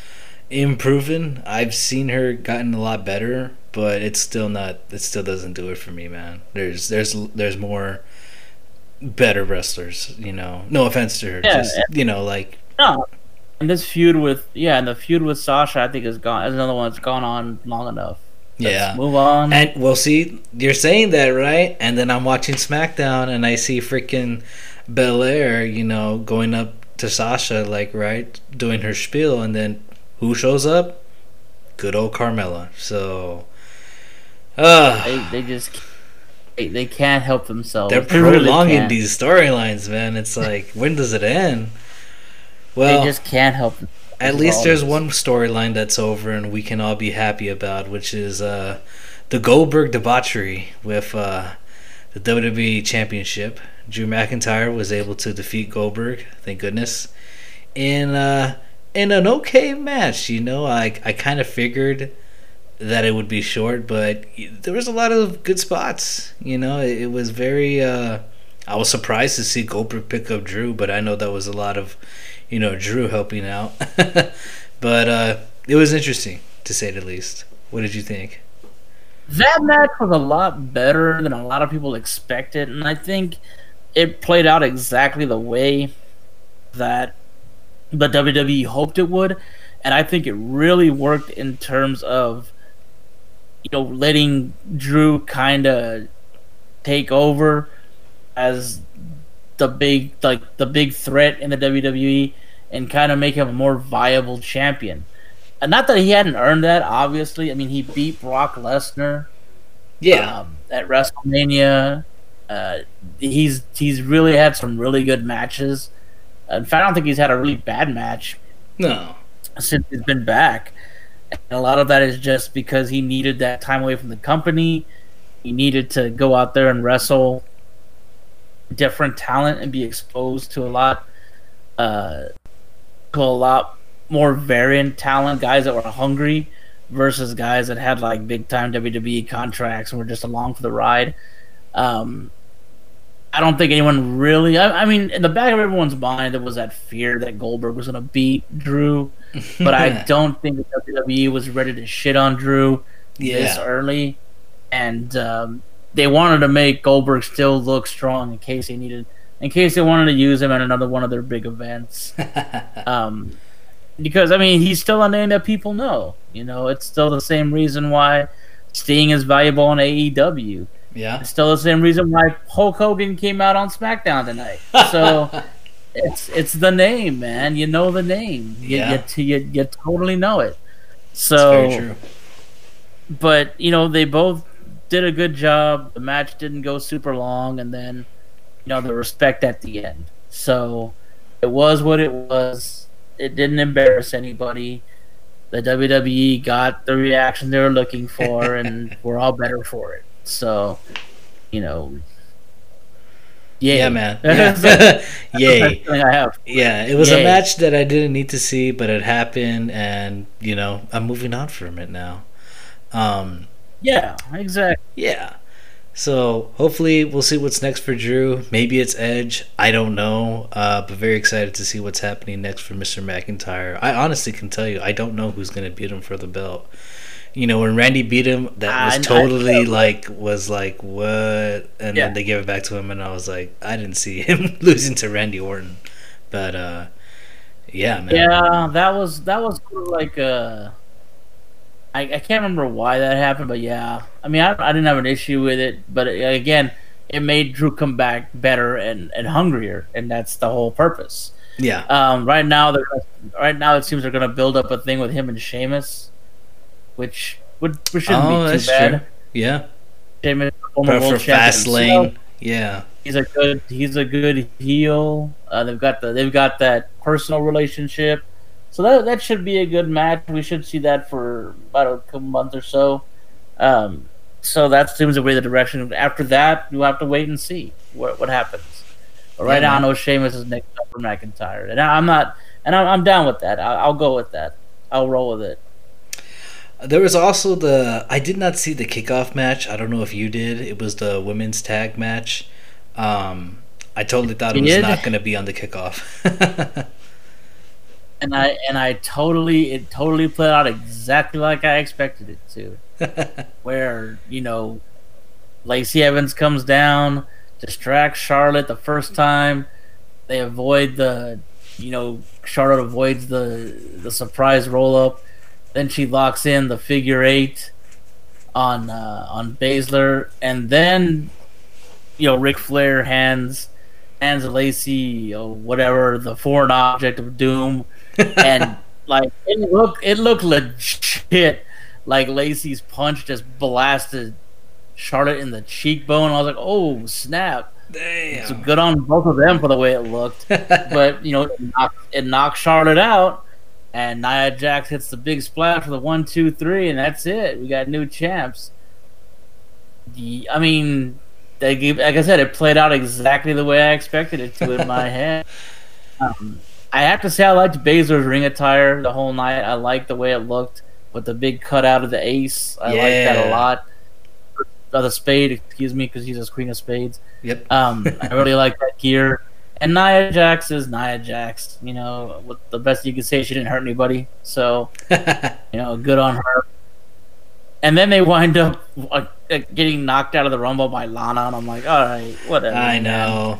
improving. I've seen her gotten a lot better, but it's still not. It still doesn't do it for me, man. There's there's there's more better wrestlers, you know. No offense to her, Yeah, just you know, like No, And this feud with yeah, and the feud with Sasha, I think is gone. Is another one that's gone on long enough. Let's yeah. move on. And we'll see. You're saying that right, and then I'm watching SmackDown, and I see freaking Belair, you know, going up to Sasha, like right, doing her spiel, and then who shows up? Good old Carmella. So, uh, they they just they, they can't help themselves. they're really prolonging these storylines, man. It's [laughs] like when does it end? Well, they just can't help. At least there's one storyline that's over and we can all be happy about, which is uh, the Goldberg debauchery with uh, the WWE Championship. Drew McIntyre was able to defeat Goldberg, thank goodness, in uh, in an okay match. You know, I I kind of figured that it would be short, but there was a lot of good spots. You know, it, it was very. Uh, I was surprised to see Goldberg pick up Drew, but I know that was a lot of, you know, Drew helping out. [laughs] but uh, it was interesting to say the least. What did you think? That match was a lot better than a lot of people expected, and I think it played out exactly the way that the WWE hoped it would. And I think it really worked in terms of, you know, letting Drew kind of take over as the big, like the big threat in the WWE, and kind of make him a more viable champion. And not that he hadn't earned that, obviously. I mean, he beat Brock Lesnar um, at WrestleMania. Uh, he's he's really had some really good matches. In fact, I don't think he's had a really bad match no. since he's been back. And a lot of that is just because he needed that time away from the company. He needed to go out there and wrestle different talent and be exposed to a lot, uh, to a lot more variant talent, guys that were hungry versus guys that had like big time WWE contracts and were just along for the ride. Um, I don't think anyone really. I, I mean, in the back of everyone's mind, there was that fear that Goldberg was going to beat Drew, [laughs] but I don't think WWE was ready to shit on Drew this early, and um, they wanted to make Goldberg still look strong in case they needed, in case they wanted to use him at another one of their big events. [laughs] um, because I mean, he's still a name that people know. You know, it's still the same reason why Sting is valuable on AEW. yeah. It's still the same reason why Hulk Hogan came out on SmackDown tonight. [laughs] So it's it's the name, man. You know the name. You, Yeah. you, you, you totally know it. So, very true. but you know they both did a good job. The match didn't go super long, and then you know the respect at the end. So it was what it was. It didn't embarrass anybody. The WWE got the reaction they were looking for, and [laughs] we're all better for it. So, you know, yay. Yeah, man. Yeah. [laughs] [laughs] Yay. I have. Yeah, it was a match that I didn't need to see, but it happened, and you know I'm moving on from it now. Um, Yeah, exactly. yeah, so hopefully we'll see what's next for Drew. Maybe it's Edge. I don't know, uh, but very excited to see what's happening next for Mr. McIntyre. I honestly can tell you, I don't know who's gonna beat him for the belt. You know, when Randy beat him, that I- was I- totally like was like what, and Yeah. then they gave it back to him, and I was like, I didn't see [laughs] him losing to Randy Orton, but uh, yeah, man. Yeah, that was that was sort of like uh I, I can't remember why that happened, but yeah. I mean, I, I didn't have an issue with it, but it, again, it made Drew come back better and, and hungrier, and that's the whole purpose. Yeah. Um, right now, right now it seems they're gonna build up a thing with him and Sheamus, which would which shouldn't Oh, be too that's bad. true. Yeah. Sheamus, former world for champion Fast himself. Lane, yeah. he's a good he's a good heel. Uh, they've got the they've got that personal relationship, so that that should be a good match. We should see that for about a couple months or so. Um, so that seems to be the direction. After that, you have to wait and see what what happens. But right Yeah, now, I know Sheamus is next up for McIntyre, and I- I'm not, and I'm, I'm down with that. I, I'll go with that. I'll roll with it. There was also the I did not see the kickoff match. I don't know if you did. It was the women's tag match. Um, I totally thought it You was did? not going to be on the kickoff. [laughs] And I and I totally it totally played out exactly like I expected it to. [laughs] where you know Lacey Evans comes down, distracts Charlotte the first time. They avoid the you know, Charlotte avoids the the surprise roll up. Then she locks in the figure eight on uh, on Baszler, and then you know Ric Flair hands hands Lacey or whatever the foreign object of doom, [laughs] and like it looked it looked legit. Like Lacey's punch just blasted Charlotte in the cheekbone. I was like, oh snap! Damn. It's good on both of them for the way it looked. [laughs] but you know, it knocked, it knocked Charlotte out, and Nia Jax hits the big splash with a one, two, three, and that's it. We got new champs. I mean, gave, like I said, it played out exactly the way I expected it to in my [laughs] head. Um, I have to say, I liked Baszler's ring attire the whole night. I liked the way it looked with the big cutout of the ace. I liked that a lot. Of the spade, excuse me, because he's a queen of spades. Yep. Um, I really [laughs] like that gear. And Nia Jax is Nia Jax. You know, what the best you could say, she didn't hurt anybody. So, [laughs] you know, good on her. And then they wind up uh, getting knocked out of the Rumble by Lana, and I'm like, all right, whatever. I know.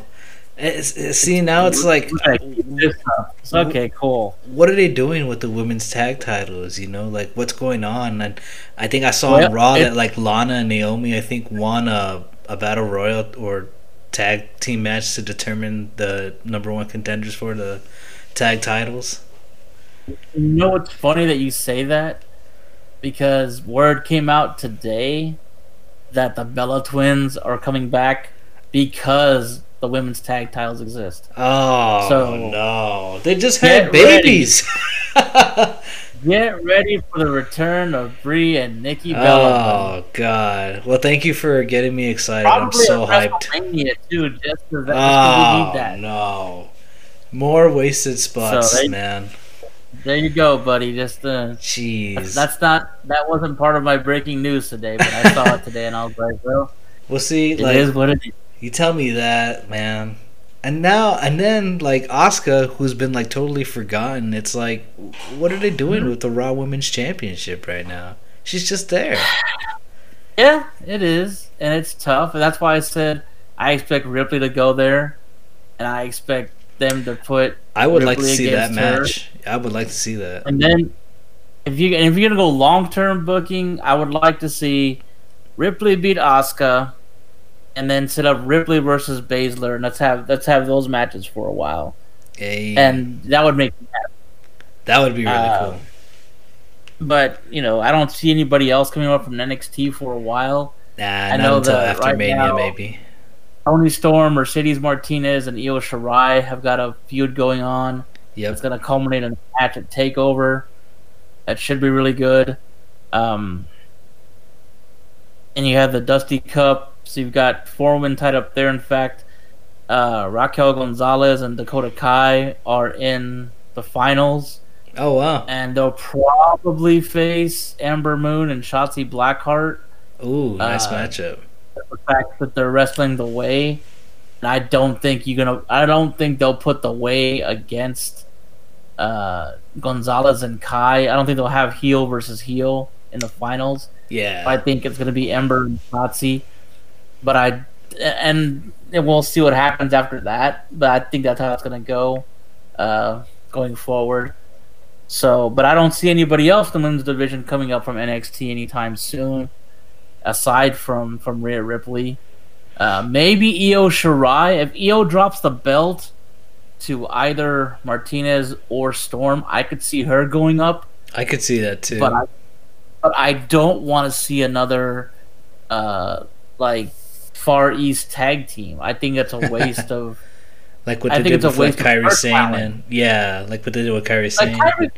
It's, it's- see now it's like, It's okay, cool. what are they doing with the women's tag titles? You know, like what's going on? And I think I saw Well, on Raw it- that like Lana and Naomi, I think won a a battle royal or tag team match to determine the number one contenders for the tag titles. You know what's funny that you say that? Because word came out today that the Bella twins are coming back because the women's tag titles exist. Oh So- no! They just had babies. [laughs] Get ready for the return of Brie and Nikki Bella. oh god! Well, thank you for getting me excited. I'm so hyped. Too, just we need Oh that. no! More wasted spots, they- man. There you go, buddy. Just uh, Jeez. that's not that wasn't part of my breaking news today, but I saw it today and I was like, well, We'll see. it like is what it is. you tell me that, man. And now and then, like Asuka, who's been like totally forgotten. It's like, what are they doing with the Raw Women's Championship right now? She's just there. [sighs] Yeah, it is, and it's tough, and that's why I said I expect Ripley to go there, and I expect them to put. I would like to see that against her. match. I would like to see that. And then, if you if you're gonna go long term booking, I would like to see Ripley beat Asuka, and then set up Ripley versus Baszler, and let's have let's have those matches for a while, Hey, and that would make me happy. that would be really uh, cool. But you know, I don't see anybody else coming up from NXT for a while. Nah, I know until that after right Mania, now- maybe. Toni Storm, Mercedes Martinez, and Io Shirai have got a feud going on. Yep. It's going to culminate in a match at Takeover. That should be really good. Um, and you have the Dusty Cup. So you've got four women tied up there. In fact, uh, Raquel Gonzalez and Dakota Kai are in the finals, Oh wow. and they'll probably face Ember Moon and Shotzi Blackheart. Ooh, nice uh, matchup. The fact that they're wrestling the way, and I don't think you're gonna. I don't think they'll put the way against uh, Gonzalez and Kai. I don't think they'll have heel versus heel in the finals. Yeah. I think it's going to be Ember and Shotzi. But I and we'll see what happens after that. But I think that's how it's going to go uh, going forward. So, but I don't see anybody else in the women's division coming up from NXT anytime soon, aside from from Rhea Ripley. Uh, maybe Io Shirai. If Io drops the belt to either Martinez or Storm, I could see her going up I could see that too. but I, but I don't want to see another uh like Far East tag team. I think it's a waste of [laughs] like what I they think did it's a with like waste Kairi Sane talent. and yeah, like what they did with Kairi like Sane. Kairi.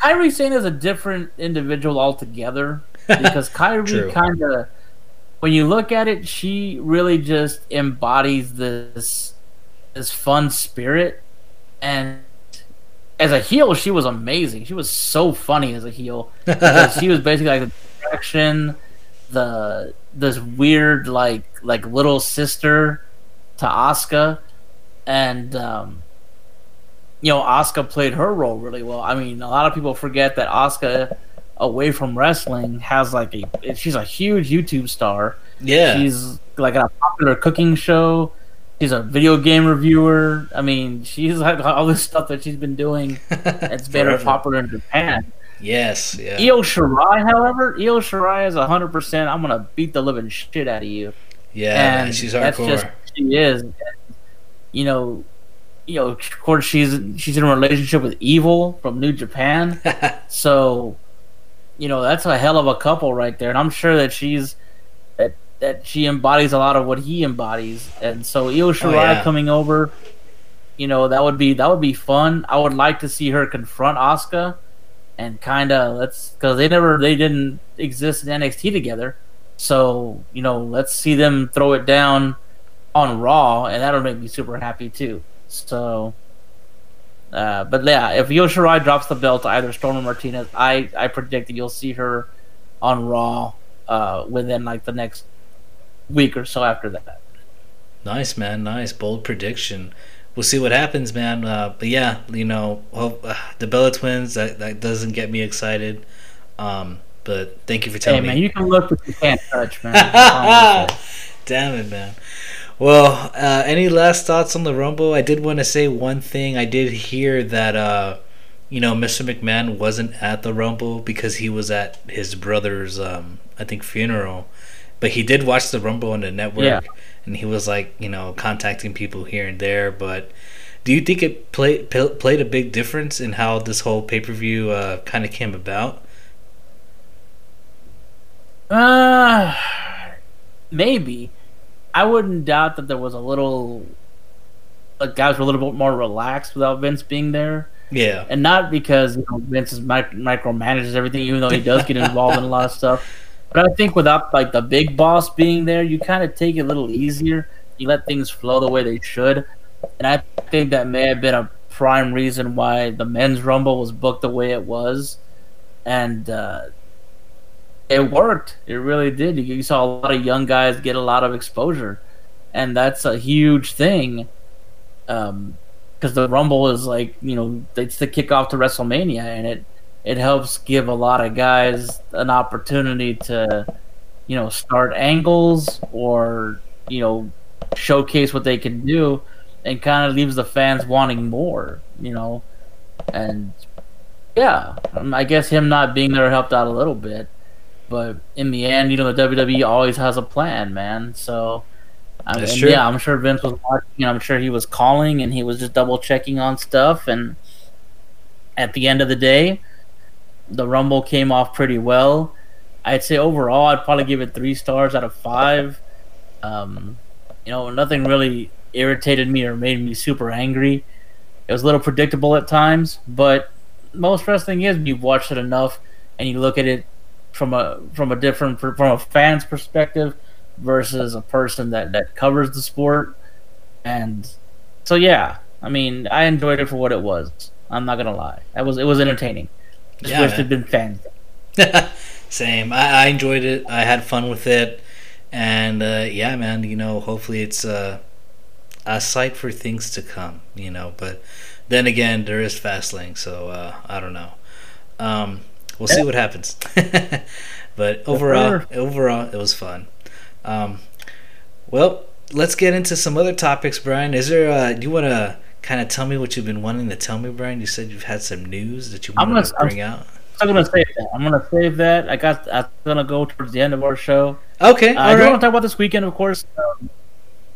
Kairi Sane is a different individual altogether [laughs] because Kairi kind of, when you look at it, she really just embodies this this fun spirit, and as a heel, she was amazing. She was so funny as a heel. [laughs] she was basically like the distraction, the this weird like like little sister to Asuka, and um, you know Asuka played her role really well. I mean, a lot of people forget that Asuka, away from wrestling, has like a she's a huge YouTube star. yeah. She's like a popular cooking show. She's a video game reviewer. I mean, she's like all this stuff that she's been doing. [laughs] It's her popular in Japan. Yes, yeah. Io Shirai, however, Io Shirai is hundred percent. I'm gonna beat the living shit out of you. Yeah, and she's hardcore. That's just she is. And, you know, you know, of course she's she's in a relationship with Evil from New Japan, [laughs] so you know that's a hell of a couple right there, and I'm sure that she's that that she embodies a lot of what he embodies, and so Io oh, Shirai oh, yeah. coming over, you know that would be that would be fun. I would like to see her confront Asuka, and kind of let's because they never they didn't exist in NXT together, so you know let's see them throw it down on Raw, and that'll make me super happy too. So. Uh, but yeah, if Io Shirai drops the belt to either Storm or Martinez, I, I predict that you'll see her on Raw uh, within like the next week or so after that. Nice, man. Nice. Bold prediction. We'll see what happens, man. Uh, but yeah, you know, well, uh, the Bella Twins, that, that doesn't get me excited. Um, but thank you for telling hey, me. man, you can look, but you can't touch, man. [laughs] Damn it, man. Well, uh, any last thoughts on the Rumble? I did want to say one thing. I did hear that, uh, you know, Mr. McMahon wasn't at the Rumble because he was at his brother's, um, I think, funeral. But he did watch the Rumble on the network, yeah. and he was like, you know, contacting people here and there. But do you think it played played a big difference in how this whole pay per view uh, kind of came about? Uh, maybe. I wouldn't doubt that there was a little, like guys were a little bit more relaxed without Vince being there. Yeah, and not because you know, Vince is mic- micromanages everything, even though he does get involved in a lot of stuff. [laughs] But I think without like the big boss being there, you kind of take it a little easier. You let things flow the way they should, and I think that may have been a prime reason why the men's rumble was booked the way it was, and uh, it worked. It really did. You saw a lot of young guys get a lot of exposure, and that's a huge thing. Um, because the Rumble is like you know it's the kickoff to WrestleMania, and it it helps give a lot of guys an opportunity to, you know, start angles or, you know, showcase what they can do and kind of leaves the fans wanting more, you know. And yeah, um, I guess him not being there helped out a little bit. But in the end, you know, the WWE always has a plan, man. So, I mean, yeah, I'm sure Vince was watching. I'm sure he was calling and he was just double checking on stuff. And at the end of the day, the Rumble came off pretty well. I'd say overall, I'd probably give it three stars out of five. Um, you know, nothing really irritated me or made me super angry. It was a little predictable at times, but most wrestling is you've watched it enough and you look at it from a from a different from a fan's perspective versus a person that that covers the sport. And so yeah, I mean, I enjoyed it for what it was. I'm not gonna lie, it was it was entertaining. Yeah, wish there'd been fans. [laughs] Same. I, I, enjoyed it. I had fun with it, and uh, yeah, man. You know, hopefully it's uh, a sight for things to come. You know, but then again, there is Fastlane, so uh, I don't know. Um, we'll yeah. see what happens. [laughs] but overall, overall, it was fun. Um, well, let's get into some other topics, Brian. Is there? Uh, do you want to? Kind of tell me what you've been wanting to tell me, Brian? You said you've had some news that you want to bring I'm, out. I'm gonna save that. I'm gonna save that. I got. I'm gonna go towards the end of our show. Okay. Uh, I do want to talk about this weekend, of course. Um,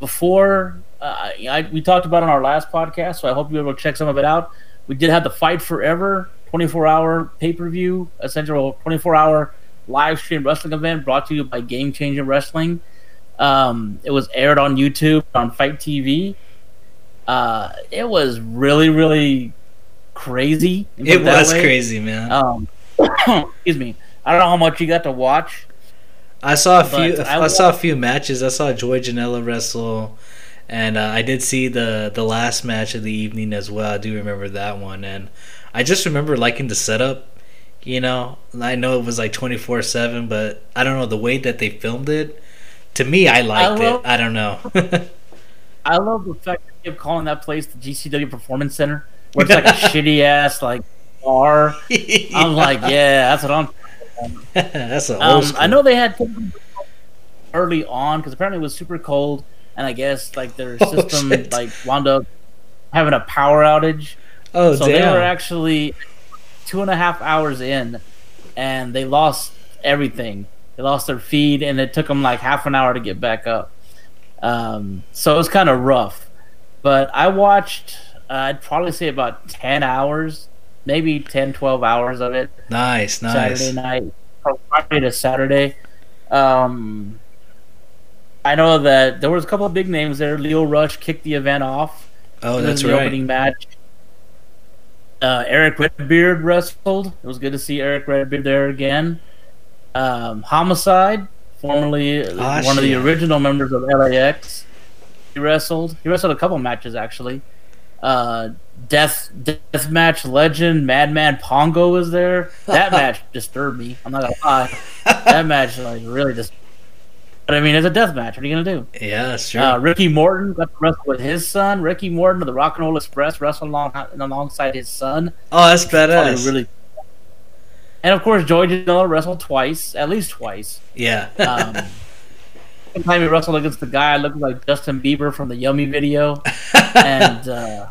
before uh, I, we talked about on our last podcast, so I hope you're able to check some of it out. We did have the Fight Forever 24 hour pay per view, essential 24 hour live stream wrestling event brought to you by Game Changer Wrestling. Um, it was aired on YouTube on FITE TV. Uh, it was really, really crazy. It was way. crazy, man. Um, [coughs] excuse me. I don't know how much you got to watch. I saw a few. I, I, saw a few matches. I saw Joey Janela wrestle, and uh, I did see the the last match of the evening as well. I do remember that one, and I just remember liking the setup. You know, I know it was like twenty four seven, but I don't know the way that they filmed it. To me, I liked I love, it. I don't know. [laughs] I love the fact that they kept calling that place the GCW Performance Center, where it's like a [laughs] shitty ass like bar. yeah. [laughs] I'm like, yeah, that's what I'm. [laughs] that's a um, I know they had early on because apparently it was super cold, and I guess like their Oh, system like wound up having a power outage. Oh so they were actually two and a half hours in, and they lost everything. They lost their feed, and it took them like half an hour to get back up. Um, so it was kind of rough. But I watched, uh, I'd probably say about 10 hours, maybe 10, 12 hours of it. nice, nice. Saturday night, from Friday to Saturday. Um, I know that there was a couple of big names there. Lio Rush kicked the event off. Oh, that's the right. opening match. Uh, Eric Redbeard wrestled. It was good to see Eric Redbeard there again. Um, Homicide, formerly Ah, one of the original members of LAX, he wrestled. He wrestled a couple matches actually. Uh, Death Death Match legend Madman Pondo was there. That [laughs] match disturbed me. I'm not gonna lie. That [laughs] match like really just. But I mean, it's a death match. What are you gonna do? Yeah, sure. Uh, Ricky Morton got to wrestle with his son. Ricky Morton of the Rock and Roll Express wrestled along alongside his son. oh, that's badass. really. And of course, Joey Janela wrestled twice, at least twice. yeah. Um, [laughs] one time he wrestled against the guy looked like Justin Bieber from the Yummy video, and uh,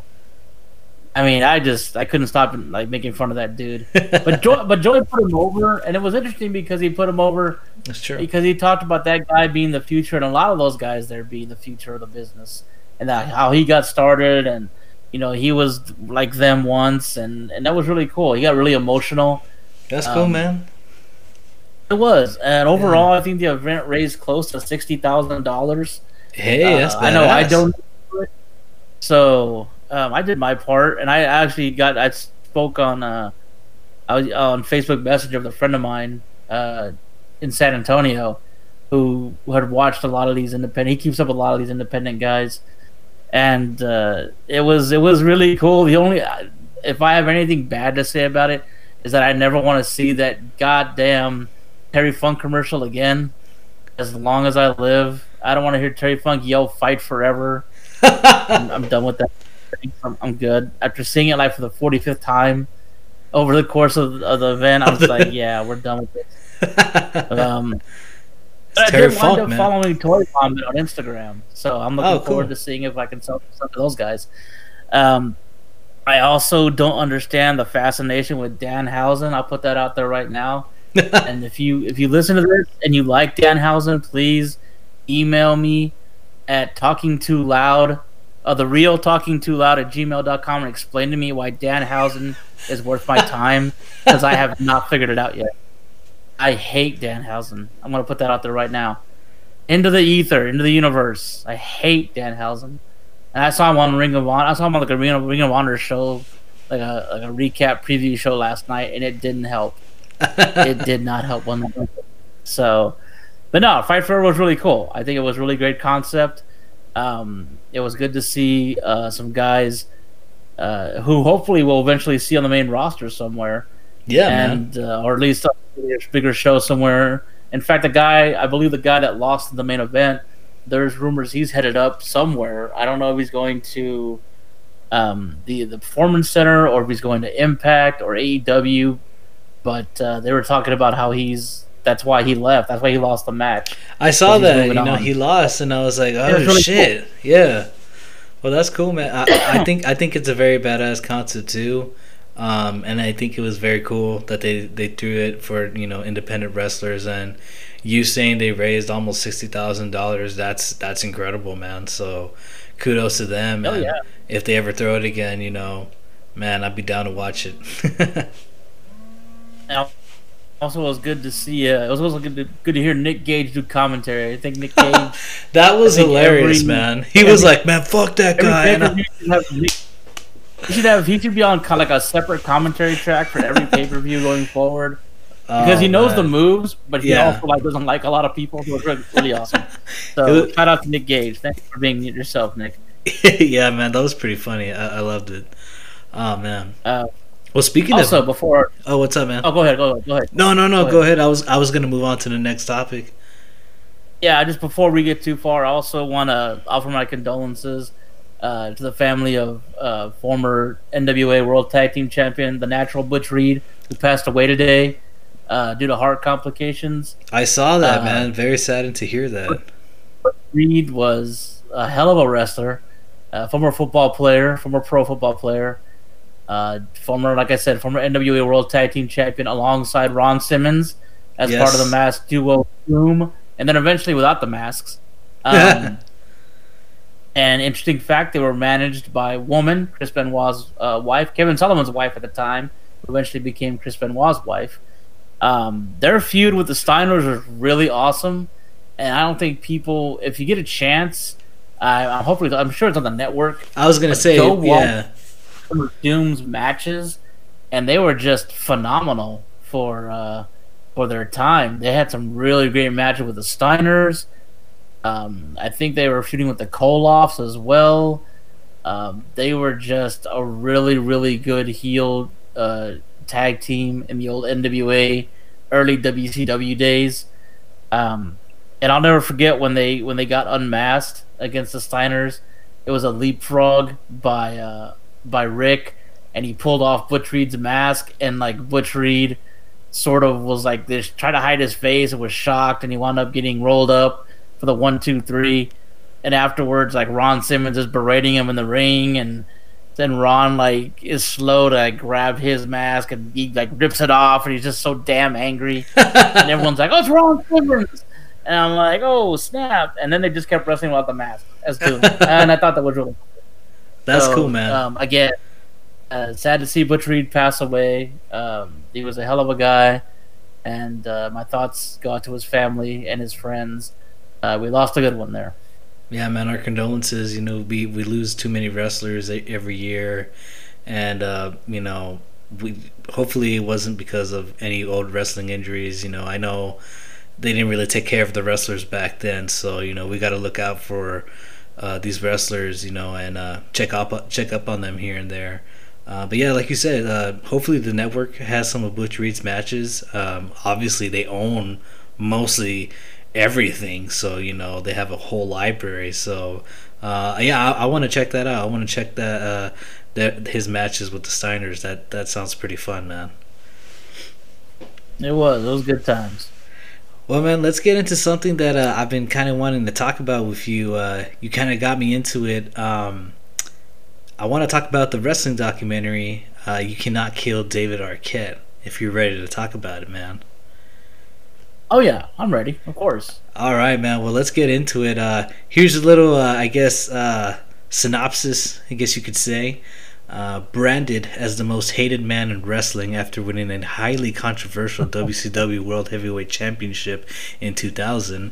I mean, I just I couldn't stop like making fun of that dude. But Joy, [laughs] but Joey put him over, and it was interesting because he put him over that's true. because he talked about that guy being the future and a lot of those guys there being the future of the business and that how he got started and you know he was like them once and and that was really cool he got really emotional That's cool, um, man. it was and overall i think the event raised close to $60000 Hey, that's uh, badass. I know I don't. So um, I did my part, and I actually got. I spoke on. Uh, I was on Facebook Messenger with a friend of mine uh, in San Antonio, who had watched a lot of these independent. He keeps up a lot of these independent guys, and uh, it was it was really cool. The only, if I have anything bad to say about it, is that I never want to see that goddamn Terry Funk commercial again. As long as I live, I don't want to hear Terry Funk yell "Fight forever." [laughs] I'm, I'm done with that. I'm, I'm good. After seeing it like for the 45th time over the course of, of the event, I was like, "Yeah, we're done with this." [laughs] Um, I Terry did wind Funk, up man. following Toy Vomit on Instagram, so I'm looking Oh, cool. forward to seeing if I can sell some to those guys. Um, I also don't understand the fascination with Dan Danhausen. I'll put that out there right now. [laughs] and if you if you listen to this and you like Dan Danhausen, please email me at talking too loud, uh, the real talking too loud at gmail.com and explain to me why Dan Danhausen is worth my time because I have not figured it out yet. I hate Dan Danhausen. I'm gonna put that out there right now. Into the ether, into the universe. I hate Dan Danhausen. And I saw him on Ring of Honor. I saw him on like a Ring of, Ring of Honor show, like a like a recap preview show last night, and it didn't help. [laughs] it did not help one. So, but no, Fight Forever was really cool. I think it was a really great concept. Um, it was good to see uh, some guys uh, who hopefully we'll eventually see on the main roster somewhere yeah, man. and uh, or at least a bigger- bigger show somewhere. In fact, the guy, I believe the guy that lost in the main event, there's rumors he's headed up somewhere. I don't know if he's going to um, the the Performance Center or if he's going to Impact or AEW. But uh, they were talking about how he's that's why he left. That's why he lost the match. I saw that. You know, on. he lost, and I was like, "Oh was really shit, yeah." Well, that's cool, man. I, I [clears throat] think I think it's a very badass concept too, um, and I think it was very cool that they they threw it for you know independent wrestlers and you saying they raised almost sixty thousand dollars. That's that's incredible, man. So kudos to them. Oh, and yeah. If they ever throw it again, you know, man, I'd be down to watch it. [laughs] Also, it was good to see. Uh, it was also good to, good to hear Nick Gage do commentary. I think Nick Gage. [laughs] that was hilarious, every- man. He was like, "Man, fuck that guy." And I- should have he should have he should be on kind of like a separate commentary track for every pay per view going forward because he Oh, knows the moves, but he Yeah. also like doesn't like a lot of people. So it's really, really [laughs] awesome. So was- shout out to Nick Gage. Thanks for being yourself, Nick. [laughs] yeah, man, that was pretty funny. I, I loved it. Oh man. Uh, Well, speaking also, of, before oh, what's up, man? oh, go ahead, go ahead, go ahead. no, no, no, go go ahead. I was, I was gonna move on to the next topic. Yeah, just before we get too far, I also want to offer my condolences uh, to the family of uh, former NWA World Tag Team Champion, the Natural Butch Reed, who passed away today uh, due to heart complications. I saw that, Uh, man. Very saddened to hear that. Reed was a hell of a wrestler, uh, former football player, former pro football player, uh, former, like I said, former NWA World Tag Team Champion alongside Ron Simmons as Yes. part of the mask duo Doom, and then eventually without the masks. Um, [laughs] and interesting fact, they were managed by a woman, Chris Benoit's uh, wife, Kevin Sullivan's wife at the time, who eventually became Chris Benoit's wife. Um, their feud with the Steiners was really awesome, and I don't think people, if you get a chance, uh, I'm hopefully, I'm sure it's on the network. I was gonna say, go yeah, some of Doom's matches, and they were just phenomenal for uh, for their time. They had some really great matches with the Steiners. Um, I think they were shooting with the Koloffs as well. Um, they were just a really, really good heel uh, tag team in the old NWA, early WCW days. Um, and I'll never forget when they when they got unmasked against the Steiners. It was a leapfrog by uh, by Rick, and he pulled off Butch Reed's mask, and like Butch Reed sort of was like this, trying to hide his face and was shocked, and he wound up getting rolled up for the one, two, three, and afterwards, like Ron Simmons is berating him in the ring, and then Ron like is slow to like, grab his mask, and he like rips it off, and he's just so damn angry, [laughs] and everyone's like, "Oh, it's Ron Simmons." And I'm like, oh snap! And then they just kept wrestling without the mask as Doom, [laughs] and I thought that was really cool. that's so, cool, man. Um, again, uh, sad to see Butch Reed pass away. Um, he was a hell of a guy, and uh, my thoughts go out to his family and his friends. Uh, we lost a good one there. Yeah, man, our condolences. You know, we we lose too many wrestlers every year, and uh, you know, we hopefully it wasn't because of any old wrestling injuries. You know, I know they didn't really take care of the wrestlers back then, so you know we got to look out for uh, these wrestlers. You know, and uh, check up check up on them here and there. Uh, but yeah, like you said, uh, hopefully the network has some of Butch Reed's matches. Um, obviously, they own mostly everything, so you know they have a whole library. So uh, yeah, I, I want to check that out. I want to check that uh, that his matches with the Steiners. That that sounds pretty fun, man. It was. It was good times. Well, man, let's get into something that uh, I've been kind of wanting to talk about with you. Uh, you kind of got me into it. Um, I want to talk about the wrestling documentary. Uh, you cannot kill David Arquette. If you're ready to talk about it, man. Oh yeah, I'm ready. Of course. All right, man. Well, let's get into it. Uh, here's a little, uh, I guess, uh, synopsis. I guess you could say. Uh, branded as the most hated man in wrestling after winning a highly controversial [laughs] WCW World Heavyweight Championship in 2000,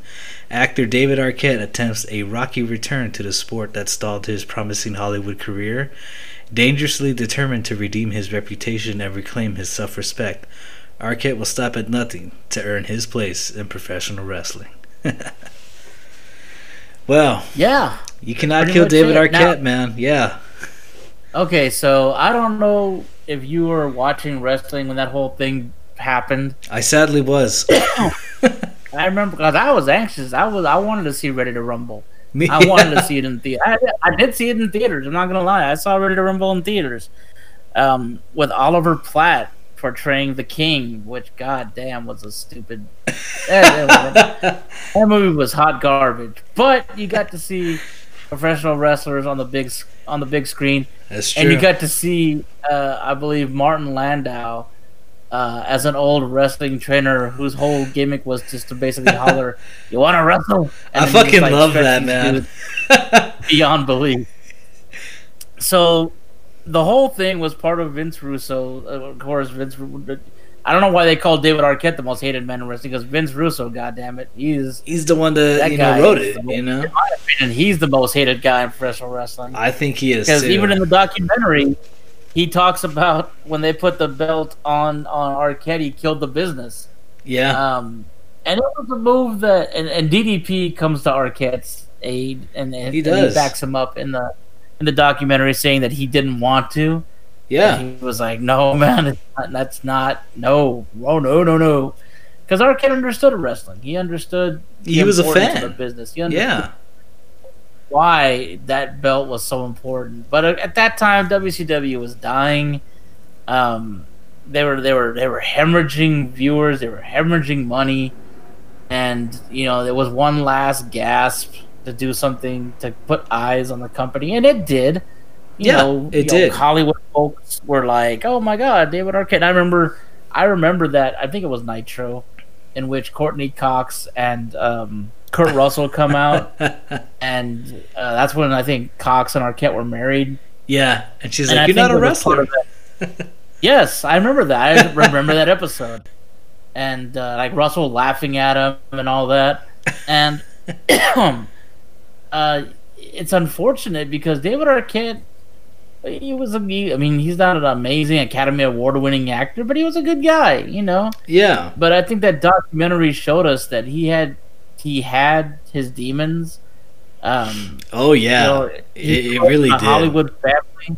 actor David Arquette attempts a rocky return to the sport that stalled his promising Hollywood career. Dangerously determined to redeem his reputation and reclaim his self respect, Arquette will stop at nothing to earn his place in professional wrestling. [laughs] well, Yeah. you cannot kill David it. Arquette, Now- man. Yeah. Okay, so I don't know if you were watching wrestling when that whole thing happened. I sadly was. [coughs] I remember because I was anxious. I was I wanted to see Ready to Rumble. [laughs] Me, I wanted to see it in theater. I, I did see it in theaters. I'm not gonna lie. I saw Ready to Rumble in theaters, um, with Oliver Platt portraying the King, which goddamn was a stupid. that, that- movie was hot garbage. But you got to see professional wrestlers on the big on the big screen, That's true. and you got to see, uh, I believe, Martin Landau. Uh, as an old wrestling trainer whose whole gimmick was just to basically holler, [laughs] "You want to wrestle?" I fucking just, like, love that, man. beyond belief. So, the whole thing was part of Vince Russo. Uh, of course, Vince. I don't know why they called David Arquette the most hated man in wrestling because Vince Russo, goddamn it, he's He's the one that, That you know wrote it. the You know, in my opinion, he's the most hated guy in professional wrestling. I think he is Because too. even in the documentary, he talks about when they put the belt on on Arquette, he killed the business. yeah, Um, and it was a move that, and, and DDP comes to Arquette's aid, and, and He and does. backs him up in the in the documentary, saying that he didn't want to. yeah, And he was like, "No, man, not, that's not no, oh no, no, no," because Arquette understood wrestling. He understood. the He was a fan. of the business. He understood yeah. why that belt was so important. But uh, at that time, WCW was dying. Um, they were they were they were hemorrhaging viewers. They were hemorrhaging money, and you know there was one last gasp to do something to put eyes on the company, and it did. You Yeah, know, it you know, did. Hollywood folks were like, "Oh my God, David Arquette!" I remember, I remember that. I think it was Nitro, in which Courteney Cox and um, Kurt [laughs] Russell come out, and uh, that's when I think Cox and Arquette were married. yeah, and she's And like, I "You're not a it was part wrestler." yes, I remember that. I [laughs] remember that episode, and uh, like Russell laughing at him and all that, and [coughs] [coughs] uh, it's unfortunate because David Arquette. He was a. I mean, he's not an amazing Academy Award winning actor, but he was a good guy, you know. Yeah, But I think that documentary showed us that he had he had his demons. Um, oh yeah, you know, it, it really did. Hollywood family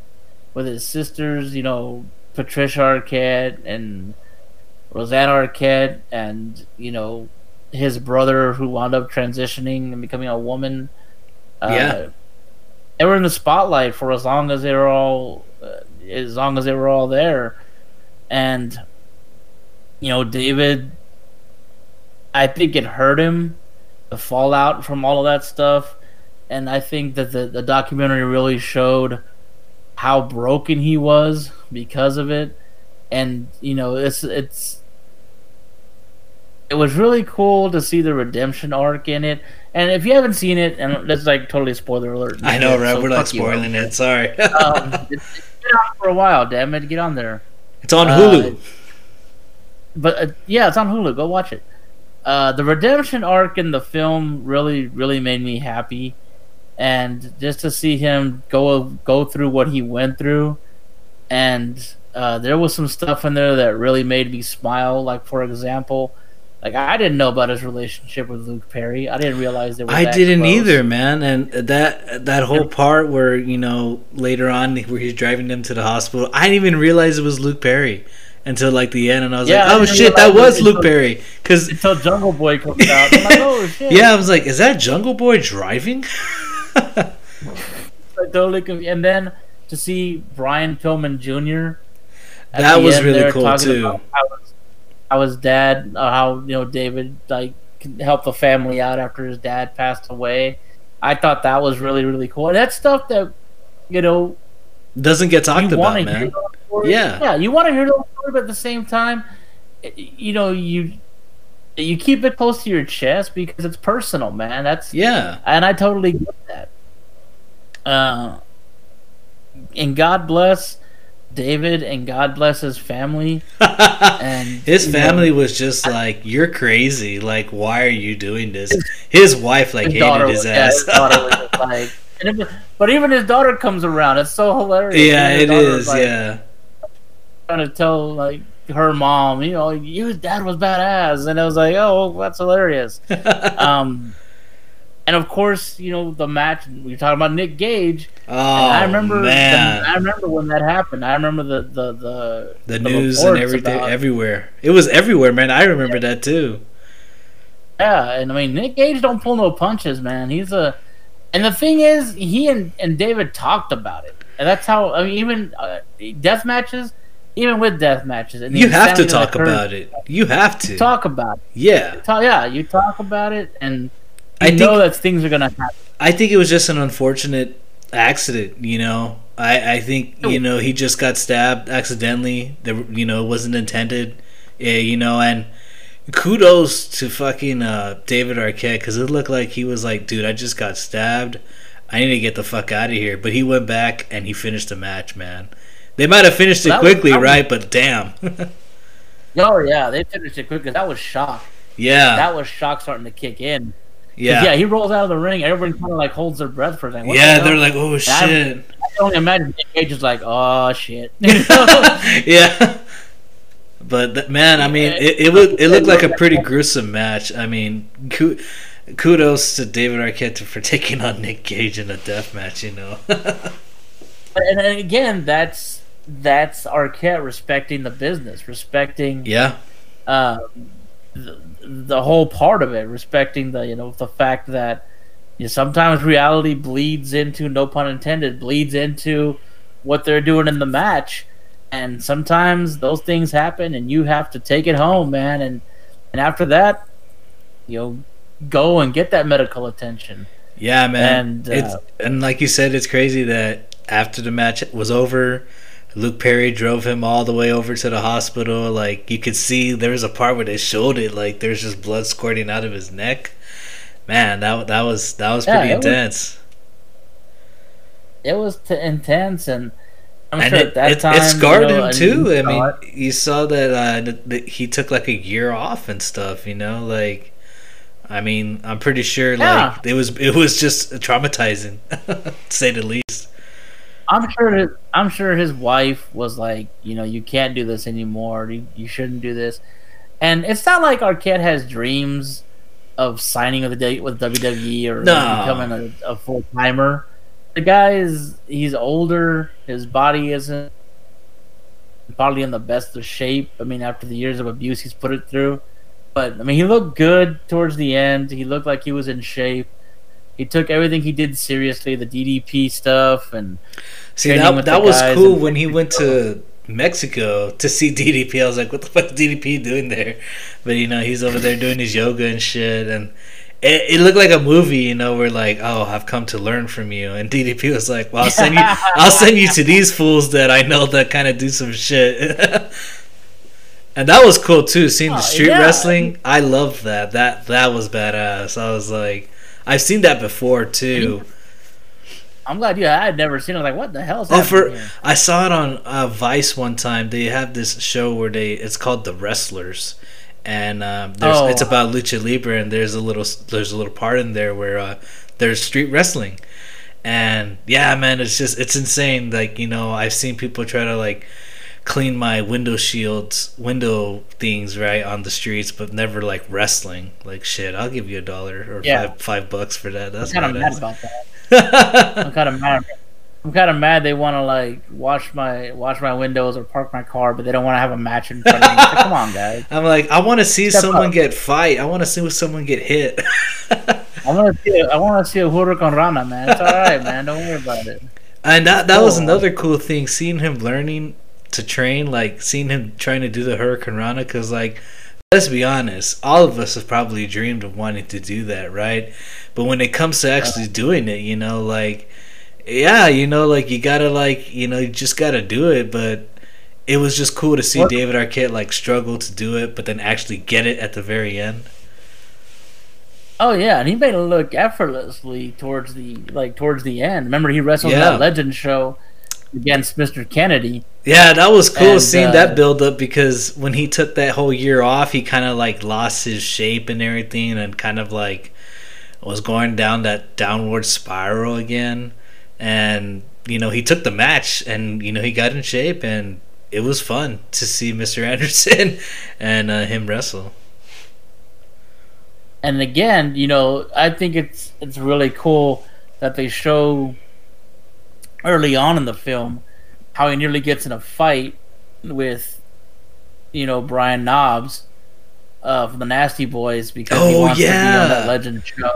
with his sisters, you know, Patricia Arquette and Rosanna Arquette, and you know, his brother who wound up transitioning and becoming a woman. Uh, Yeah. they were in the spotlight for as long as they were all, uh, as long as they were all there, and you know, David. I think it hurt him, the fallout from all of that stuff and I think that the, the documentary really showed how broken he was because of it. And you know, it's it's it was really cool to see the redemption arc in it. And if you haven't seen it, and that's like totally spoiler alert. I know, right? so We're like fuck you. spoiling it. Sorry. Um, it's, been out for a while. Damn it, get on there. it's on uh, Hulu. But uh, yeah, it's on Hulu. Go watch it. Uh, the redemption arc in the film really, really made me happy, and just to see him go go through what he went through, and uh, there was some stuff in there that really made me smile. Like for example, like I didn't know about his relationship with Luke Perry. I didn't realize they were. I didn't close. either, man. And that that whole part where you know later on where he's driving them to the hospital, I didn't even realize it was Luke Perry until like the end, and I was Yeah, like, "Oh shit, that was it Luke Perry." Because Until Jungle Boy comes out, I'm like, oh [laughs] shit. yeah, I was like, "Is that Jungle Boy driving?" [laughs] I totally conf- and then to see Brian Pillman Jr. That the was really cool, too. How how his dad, uh, how you know David like can help the family out after his dad passed away. I thought that was really really cool. And that's stuff that you know Doesn't get talked about, man. Yeah. yeah, you want to hear those stories, but at the same time, you know you you keep it close to your chest because it's personal, man. That's Yeah, and I totally get that. Uh, and God bless David, and God bless his family. [laughs] And his you know, family was just like, "You're crazy! Like, why are you doing this?" His wife like his hated his was- yeah, ass. his was [laughs] just like, it- but even his daughter comes around. It's so hilarious. yeah, His it is. like, Yeah. trying to tell like her mom, you know, your dad was badass, and I was like, oh, that's hilarious. [laughs] um, and of course, you know, the match we are talking about Nick Gage. Oh And I remember, man, the, I remember when that happened. I remember the the the, the news and everything about- everywhere. It was everywhere, man. I remember that too. Yeah, and I mean Nick Gage don't pull no punches, man. He's a, and the thing is, he and and David talked about it, and that's how I mean even uh, death matches, even with death matches, and You have to talk about it. You have to. Talk about it. Yeah, Talk, yeah, you talk about it, and I know think- that things are gonna happen. I think it was just an unfortunate accident. You know, I I think you know he just got stabbed accidentally. There, you know, it wasn't intended. Yeah, you know, and kudos to fucking uh, David Arquette because it looked like he was like, dude, I just got stabbed. I need to get the fuck out of here. But he went back and he finished the match, man. They might have finished it That quickly, was- right? But damn, [laughs] Oh yeah, they finished it quick because that was shock. yeah, That was shock starting to kick in. Yeah, yeah, he rolls out of the ring. Everyone kind of like holds their breath for a second. What yeah. They're like, oh shit, I can only imagine Nick Gage is like, oh shit. [laughs] [laughs] Yeah. But man, I mean, it, it looked it looked like a pretty gruesome match. I mean, ku- kudos to David Arquette for taking on Nick Gage in a death match. You know, [laughs] and, and again, that's that's Arquette respecting the business, respecting yeah, uh, the, the whole part of it, respecting the you know the fact that you know, sometimes reality bleeds into no pun intended bleeds into what they're doing in the match, and sometimes those things happen, and you have to take it home, man, and and after that, you know, go and get that medical attention. Yeah, man. And, it's uh, and like you said, it's crazy that after the match was over, Luke Perry drove him all the way over to the hospital. Like you could see, there was a part where they showed it. Like there's just blood squirting out of his neck. Man, that that was that was Yeah, pretty it was- intense. It was t- intense, and I'm and sure it, at that it, time it scarred you know, him too. I mean, it. you saw that, uh, that, that he took like a year off and stuff. You know, like I mean, I'm pretty sure Yeah. like it was it was just traumatizing, [laughs] to say the least. I'm sure. His, I'm sure his wife was like, you know, you can't do this anymore. You, you shouldn't do this. And it's not like Arquette has dreams of signing with the with WWE or No. becoming a, a full timer. The guy is he's older. His body isn't probably in the best of shape. I mean, after the years of abuse he's put it through. But I mean, he looked good towards the end. He looked like he was in shape. He took everything he did seriously, the DDP stuff, and See that that was cool when he went to Mexico to see [laughs] DDP. I was like, what the fuck is DDP doing there? But you know, he's over there doing his yoga and shit, and it, it looked like a movie. You know, where like, oh, I've come to learn from you, and DDP was like, well, I'll send you, [laughs] I'll send you to these fools that I know that kind of do some shit. [laughs] And that was cool too, seeing the Oh, street yeah. wrestling. I loved that. That that was badass. I was like, I've seen that before too. I'm glad you. I had never seen it. I was like, what the hell is that? Oh, for here? I saw it on uh, Vice one time. They have this show where they it's called The Wrestlers, and um, there's Oh. it's about lucha libre, and there's a little there's a little part in there where uh, there's street wrestling, and yeah, man, it's just it's insane. Like you know, I've seen people try to like clean my window shields, window things right on the streets, but never like wrestling. Like shit, I'll give you a dollar or Yeah. five five bucks for that. I'm That's kind of mad about that. I'm kind of mad. I'm kind of mad they want to like wash my wash my windows or park my car, but they don't want to have a match in front of me. Like, Come on, guys. [laughs] I'm like, I want to see Step someone up. get fight. I want to see someone get hit. [laughs] I want to see. I want to see a Huracan Rana, man. It's all right, man. Don't worry about it. and that that was Oh. another cool thing, seeing him learning to train, like seeing him trying to do the Hurricane Rana. Because like, let's be honest, all of us have probably dreamed of wanting to do that, right? But when it comes to actually doing it, you know, like, yeah, you know, like you gotta like, you know, you just gotta do it, but. It was just cool to see What- David Arquette like struggle to do it, but then actually get it at the very end. Oh yeah, and he made it look effortlessly towards the like towards the end. Remember, he wrestled Yeah. that Legend show against Mr. Kennedy. Yeah, that was cool And, seeing uh, that build up because when he took that whole year off, he kind of like lost his shape and everything, and kind of like was going down that downward spiral again. And you know, he took the match, and you know, he got in shape, and it was fun to see Mr. [laughs] Anderson and uh, him wrestle. And again, you know, I think it's it's really cool that they show early on in the film how he nearly gets in a fight with, you know, Brian Knobbs uh, from the Nasty Boys because he Oh, wants to be on that Legend show.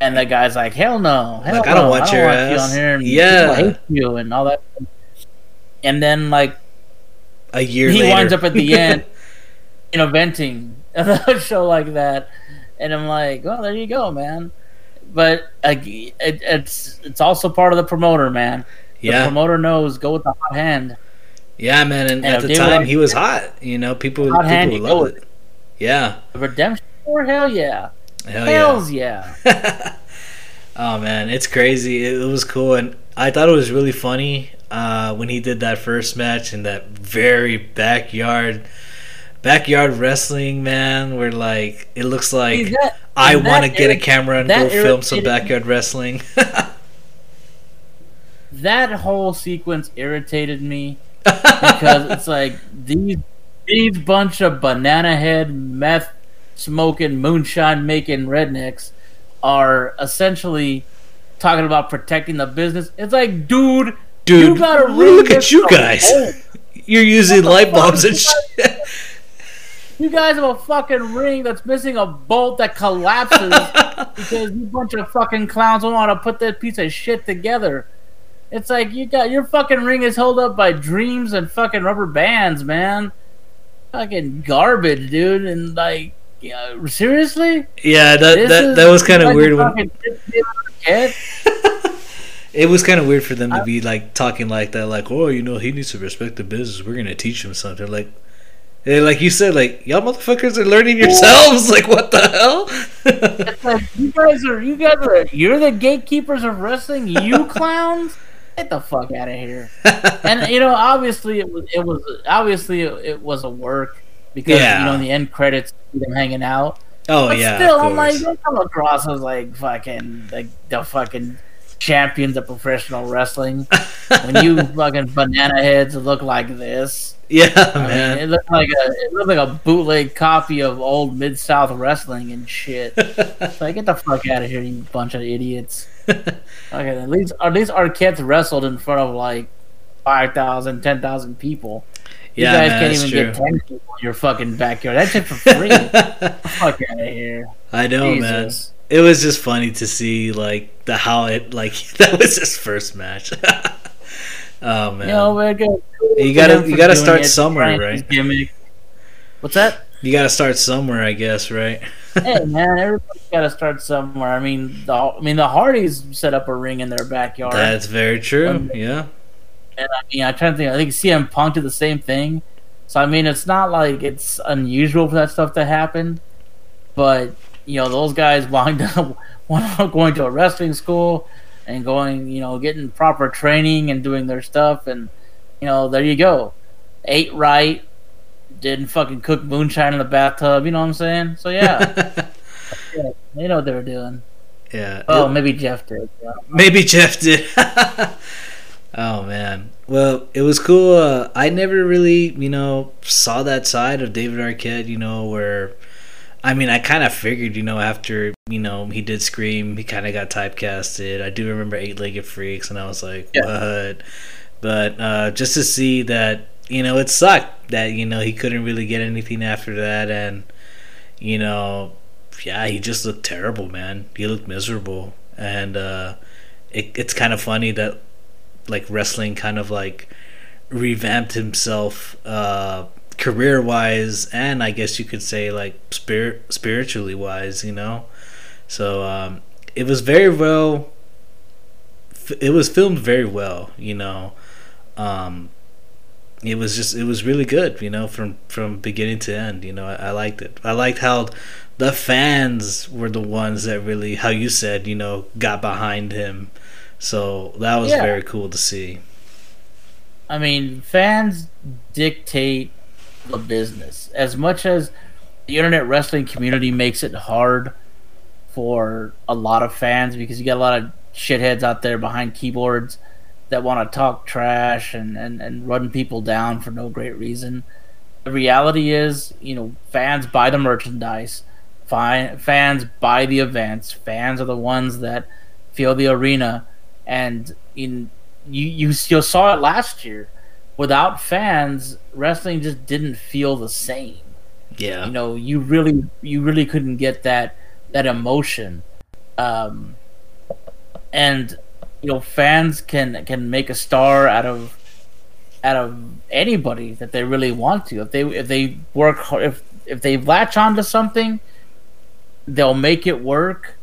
And the guy's like, "Hell no, hell Like, I don't want I don't your want you on here." And Yeah. I hate you and all that. And then like A year he later, winds up at the end, you know, venting a show like that, and I'm like, well, there you go, man. But uh, it, it's it's also part of the promoter, man. The yeah, promoter knows go with the hot hand. yeah, man. And, And at the time, he was hot. You know, people Hot people you go love it. Yeah, The redemption, or hell yeah, hell yeah. hells yeah. [laughs] oh man, it's crazy. It, it was cool, and I thought it was really funny uh, when he did that first match in that very backyard, backyard wrestling. Man, where like it looks like I want to get a camera and go film some backyard wrestling. [laughs] that whole sequence irritated me [laughs] because it's like these these bunch of banana head meth smoking moonshine making rednecks are essentially talking about protecting the business. It's like, dude, Dude, you gotta look at you guys. bolt. [laughs] You're using light bulbs and shit. You guys have a fucking ring that's missing a bolt that collapses [laughs] because you bunch of fucking clowns don't want to put that piece of shit together. It's like you got your fucking ring is held up by dreams and fucking rubber bands, man. Fucking garbage, dude. And like, yeah, seriously? Yeah, that This that, that was kind of like weird. When, [laughs] it was kind of weird for them to be like talking like that, like, oh, you know, he needs to respect the business. We're gonna teach him something. Like, eh, like you said, like y'all motherfuckers are learning yourselves. [laughs] Like, what the hell? Like, you guys are, you guys are, you're the gatekeepers of wrestling, you [laughs] clowns. Get the fuck out of here. [laughs] And you know, obviously, it was, it was obviously it, it was a work because Yeah. you know in the end credits, them hanging out. oh But yeah, still, I'm like, they come across as like fucking like the fucking champions of professional wrestling. [laughs] when you fucking banana heads look like this, yeah, I mean, man. it looked like a it looked like a bootleg copy of old Mid South wrestling and shit. It's [laughs] like, get the fuck out of here, you bunch of idiots. [laughs] Okay, at least at least Arquette wrestled in front of like 5,000, 10,000 people. You yeah, guys man, can't even true. get 10 people in your fucking backyard. That's it for free. fuck out of here. I know, man. It was just funny to see like the how it like [laughs] that was his first match. [laughs] oh man, You we're good. You gotta- you gotta start somewhere, right? Gimmick. What's that? you got to start somewhere, I guess, right? hey man, everybody's got to start somewhere. I mean, the I mean the Hardys set up a ring in their backyard, That's very true. Um, Yeah, and I mean, I try to think. I think CM Punk did the same thing. So I mean, it's not like it's unusual for that stuff to happen, but you know, those guys wound up [laughs] wound up going to a wrestling school and going, you know, getting proper training and doing their stuff, and you know, there you go, ate right, didn't fucking cook moonshine in the bathtub. You know what I'm saying? So yeah, yeah [laughs] they know what they were doing. yeah. Oh, maybe Jeff did. Yeah. maybe Jeff did. [laughs] oh man. Well, it was cool. Uh, I never really, you know, saw that side of David Arquette. You know, where I mean, I kind of figured, you know, after you know he did Scream, he kind of got typecasted. I do remember Eight Legged Freaks, and I was like, Yeah. what? But uh, just to see that, you know, it sucked that you know he couldn't really get anything after that, and you know, yeah, he just looked terrible, man. He looked miserable, and uh, it, it's kind of funny that like wrestling kind of like revamped himself uh, career wise, and I guess you could say like spirit spiritually wise, you know. So um, it was very well. It was filmed very well, you know. Um, it was just it was really good, you know, from from beginning to end. You know, I, I liked it. I liked how the fans were the ones that really, how you said, you know, got behind him. So that was Yeah. very cool to see. I mean, fans dictate the business as much as the internet wrestling community makes it hard for a lot of fans because you got a lot of shitheads out there behind keyboards that want to talk trash and, and, and run people down for no great reason. The reality is, you know, fans buy the merchandise, fi- fans buy the events, fans are the ones that fill the arena, and in you you saw it last year. Without fans, wrestling just didn't feel the same. Yeah. You know, you really you really couldn't get that that emotion. Um, and you know, fans can can make a star out of out of anybody that they really want to. If they if they work hard, if if they latch onto something, they'll make it work.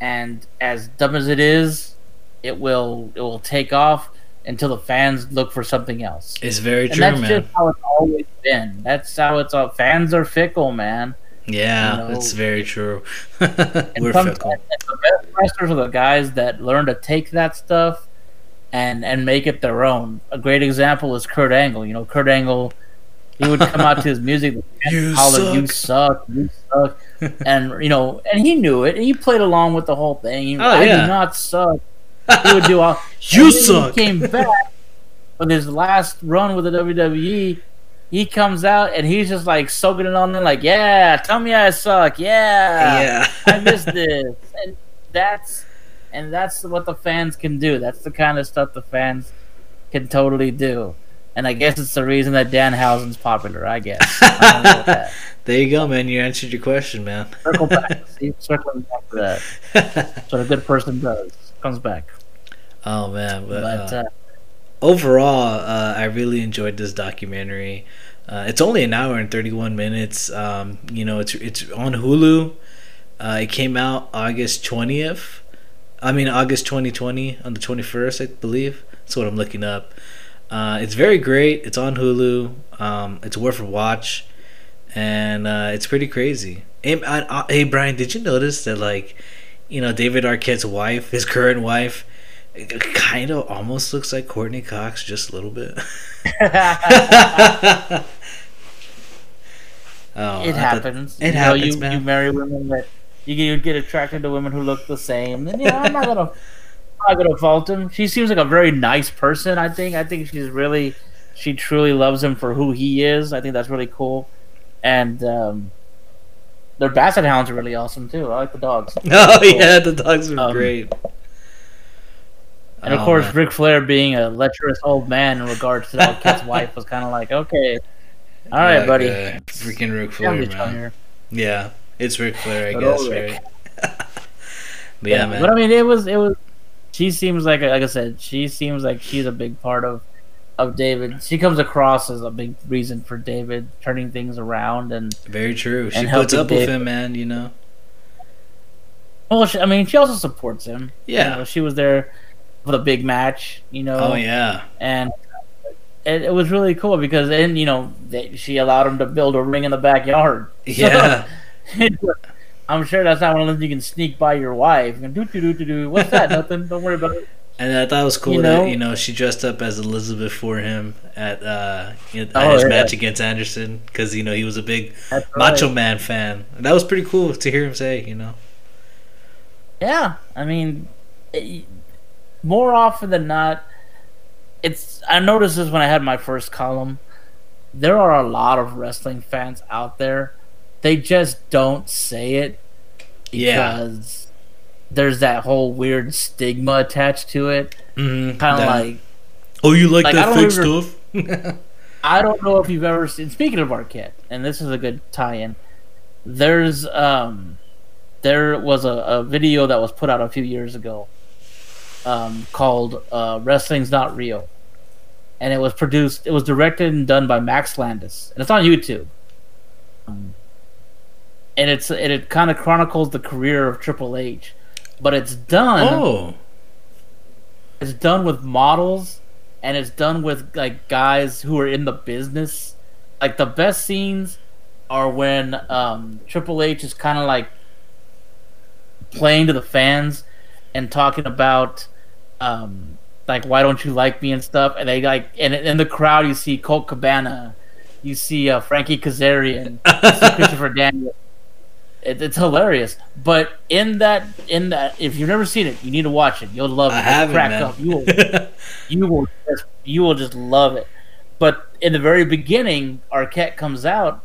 And as dumb as it is, it will it will take off until the fans look for something else. It's very And true, that's man. just how it's always been. That's how it's all. Fans are fickle, man. yeah, you know, it's very true. [laughs] We're fickle. the best wrestlers are the guys that learn to take that stuff and and make it their own. A great example is Kurt Angle. You know, Kurt Angle, he would come out to his music, [laughs] You holler, "You suck." suck, you suck," [laughs] and you know, and he knew it. And he played along with the whole thing. Oh, I yeah. do not suck. He would do all. [laughs] You suck. He came back on his last run with the WWE. He comes out and he's just like soaking it on there, like, "Yeah, tell me I suck. Yeah, yeah. I missed this." And that's and that's what the fans can do. That's the kind of stuff the fans can totally do. And I guess it's the reason that Danhausen's popular. I guess. I don't know that. [laughs] there you go, man. You answered your question, man. Circle back. See, circling back to that. [laughs] That's what a good person does. Comes back. Oh man, but, But uh, uh, overall, uh, I really enjoyed this documentary. Uh, it's only an hour and 31 minutes. Um, you know, it's it's on Hulu. Uh, it came out August 20th. I mean, August 2020 on the 21st, I believe. That's what I'm looking up. Uh, it's very great. It's on Hulu. Um, it's worth a watch, and uh, it's pretty crazy. Hey, I, I, hey, Brian, did you notice that like, you know, David Arquette's wife, his current wife, kind of almost looks like Courteney Cox just a little bit. [laughs] [laughs] oh, it happens. It you happens, know, you, man. You marry women that you get, you get attracted to women who look the same. Then yeah, I'm not gonna I'm not gonna fault him. She seems like a very nice person. I think. I think she's really, she truly loves him for who he is. I think that's really cool, and um, their basset hounds are really awesome too. I like the dogs. [laughs] Oh cool. yeah, the dogs are um, great. And of oh, course, man. Ric Flair being a lecherous old man in regards to that kid's wife was kind of like, okay, all right, yeah, buddy. Yeah. Freaking Ric Flair, man. Yeah, it's Ric Flair, I but guess, right? [laughs] but yeah, yeah, man. But I mean, it was it was. She seems like, like I said, she seems like she's a big part of of David. She comes across as a big reason for David turning things around and very true. She puts up David. with him, man. You know. Well, she, I mean, she also supports him. Yeah, you know, she was there the big match. You know. Oh yeah. And it, it was really cool because then you know they, she allowed him to build a ring in the backyard. [laughs] Yeah. [laughs] I'm sure that's not one of those you can sneak by your wife. do do do do do. What's that? [laughs] Nothing. Don't worry about it. And I thought it was cool you know? that you know she dressed up as Elizabeth for him at uh at oh, his yeah. match against Anderson because you know he was a big right. Macho Man fan. And that was pretty cool to hear him say. You know. Yeah, I mean, it, more often than not, it's I noticed this when I had my first column. There are a lot of wrestling fans out there they just don't say it because yeah. there's that whole weird stigma attached to it. Mm-hmm. Kind of like, oh, you like, like that fake stuff? [laughs] I don't know if you've ever seen. Speaking of Arquette, and this is a good tie-in. There's um, there was a, a video that was put out a few years ago, um, called uh, "Wrestling's Not Real," and it was produced. It was directed and done by Max Landis, and it's on YouTube. Um, and it's and it kind of chronicles the career of Triple H, but it's done. Oh, it's done with models, and it's done with like guys who are in the business. Like the best scenes are when um, Triple H is kind of like playing to the fans and talking about um, like why don't you like me and stuff, and they like and in the crowd you see Colt Cabana, you see uh, Frankie Kazarian, Christopher [laughs] Daniel. it, it's hilarious. But in that, in that, if you've never seen it, you need to watch it. You'll love it. Haven't, crack man. up. You will, [laughs] you will, just, you will just love it. But in the very beginning, Arquette comes out,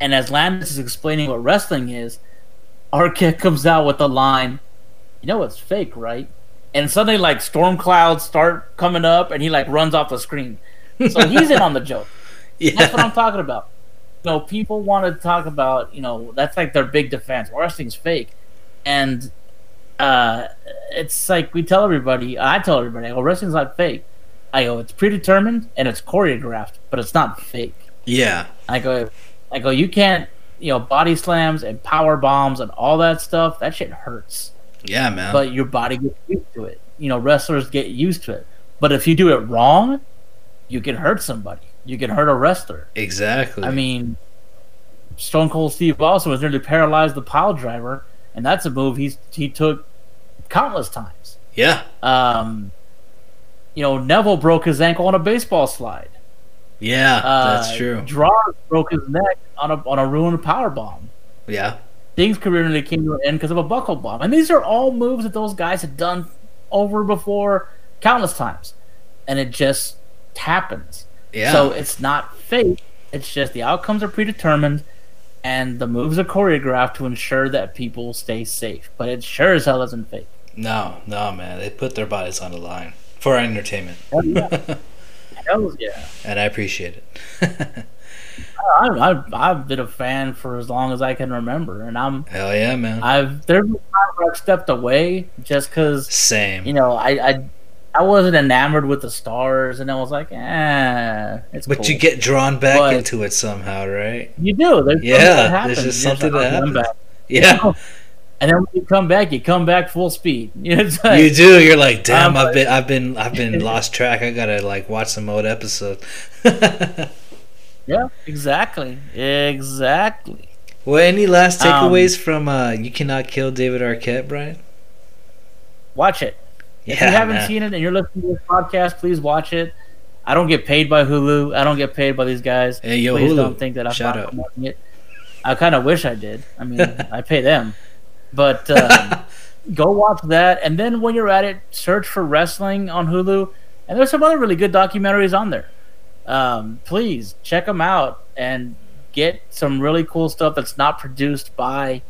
and as Landis is explaining what wrestling is, Arquette comes out with the line, "You know it's fake, right?" And suddenly, like storm clouds start coming up, and he like runs off the screen. So he's in on the joke. [laughs] Yeah. That's what I'm talking about you know, people want to talk about, you know, that's like their big defense. Wrestling's fake, and uh, it's like we tell everybody. I tell everybody, I go, wrestling's not fake. I go, it's predetermined and it's choreographed, but it's not fake. Yeah. I go, I go, you can't, you know, body slams and power bombs and all that stuff. That shit hurts. Yeah, man. But your body gets used to it. You know, wrestlers get used to it. But if you do it wrong, you can hurt somebody you can hurt a wrestler. Exactly. I mean, Stone Cold Steve Austin was nearly paralyzed the pile driver, and that's a move he's he took countless times. Yeah. Um, you know, Neville broke his ankle on a baseball slide. Yeah, uh, that's true. Droz broke his neck on a on a ruined power bomb. Yeah. Sting's career nearly came to an end because of a buckle bomb, and these are all moves that those guys had done over before countless times, and it just happens. Yeah. So it's not fake. It's just the outcomes are predetermined, and the moves are choreographed to ensure that people stay safe. But it sure as hell isn't fake. No, no, man. They put their bodies on the line for entertainment. Hell yeah. [laughs] hell yeah. And I appreciate it. [laughs] I, I've, I've been a fan for as long as I can remember, and I'm hell yeah, man. I've there's been times where I've stepped away just because same. You know, I, I I wasn't enamored with the stars, and I was like, eh, it's. But cool. you get drawn back But- into it somehow, right? you do. There's Yeah, there's just You're something that "Oh, happens." back." Yeah. And then when you come back, you come back full speed. [laughs] You know, it's like, You do. You're like, damn. Um, I've been, I've been, I've been [laughs] lost track. I gotta like watch some old episode. [laughs] yeah, exactly, exactly. well, any last Um, takeaways from uh, "You Cannot Kill David Arquette," Brian? Watch it. If you haven't man. seen it and you're listening to this podcast, please watch it. I don't get paid by Hulu. I don't get paid by these guys. Hey, yo, please Hulu. don't think that I'm Shout not it. I kind of wish I did. I mean, [laughs] I pay them, but um, [laughs] go watch that. And then when you're at it, search for wrestling on Hulu. And there's some other really good documentaries on there. Um, please check them out and get some really cool stuff that's not produced by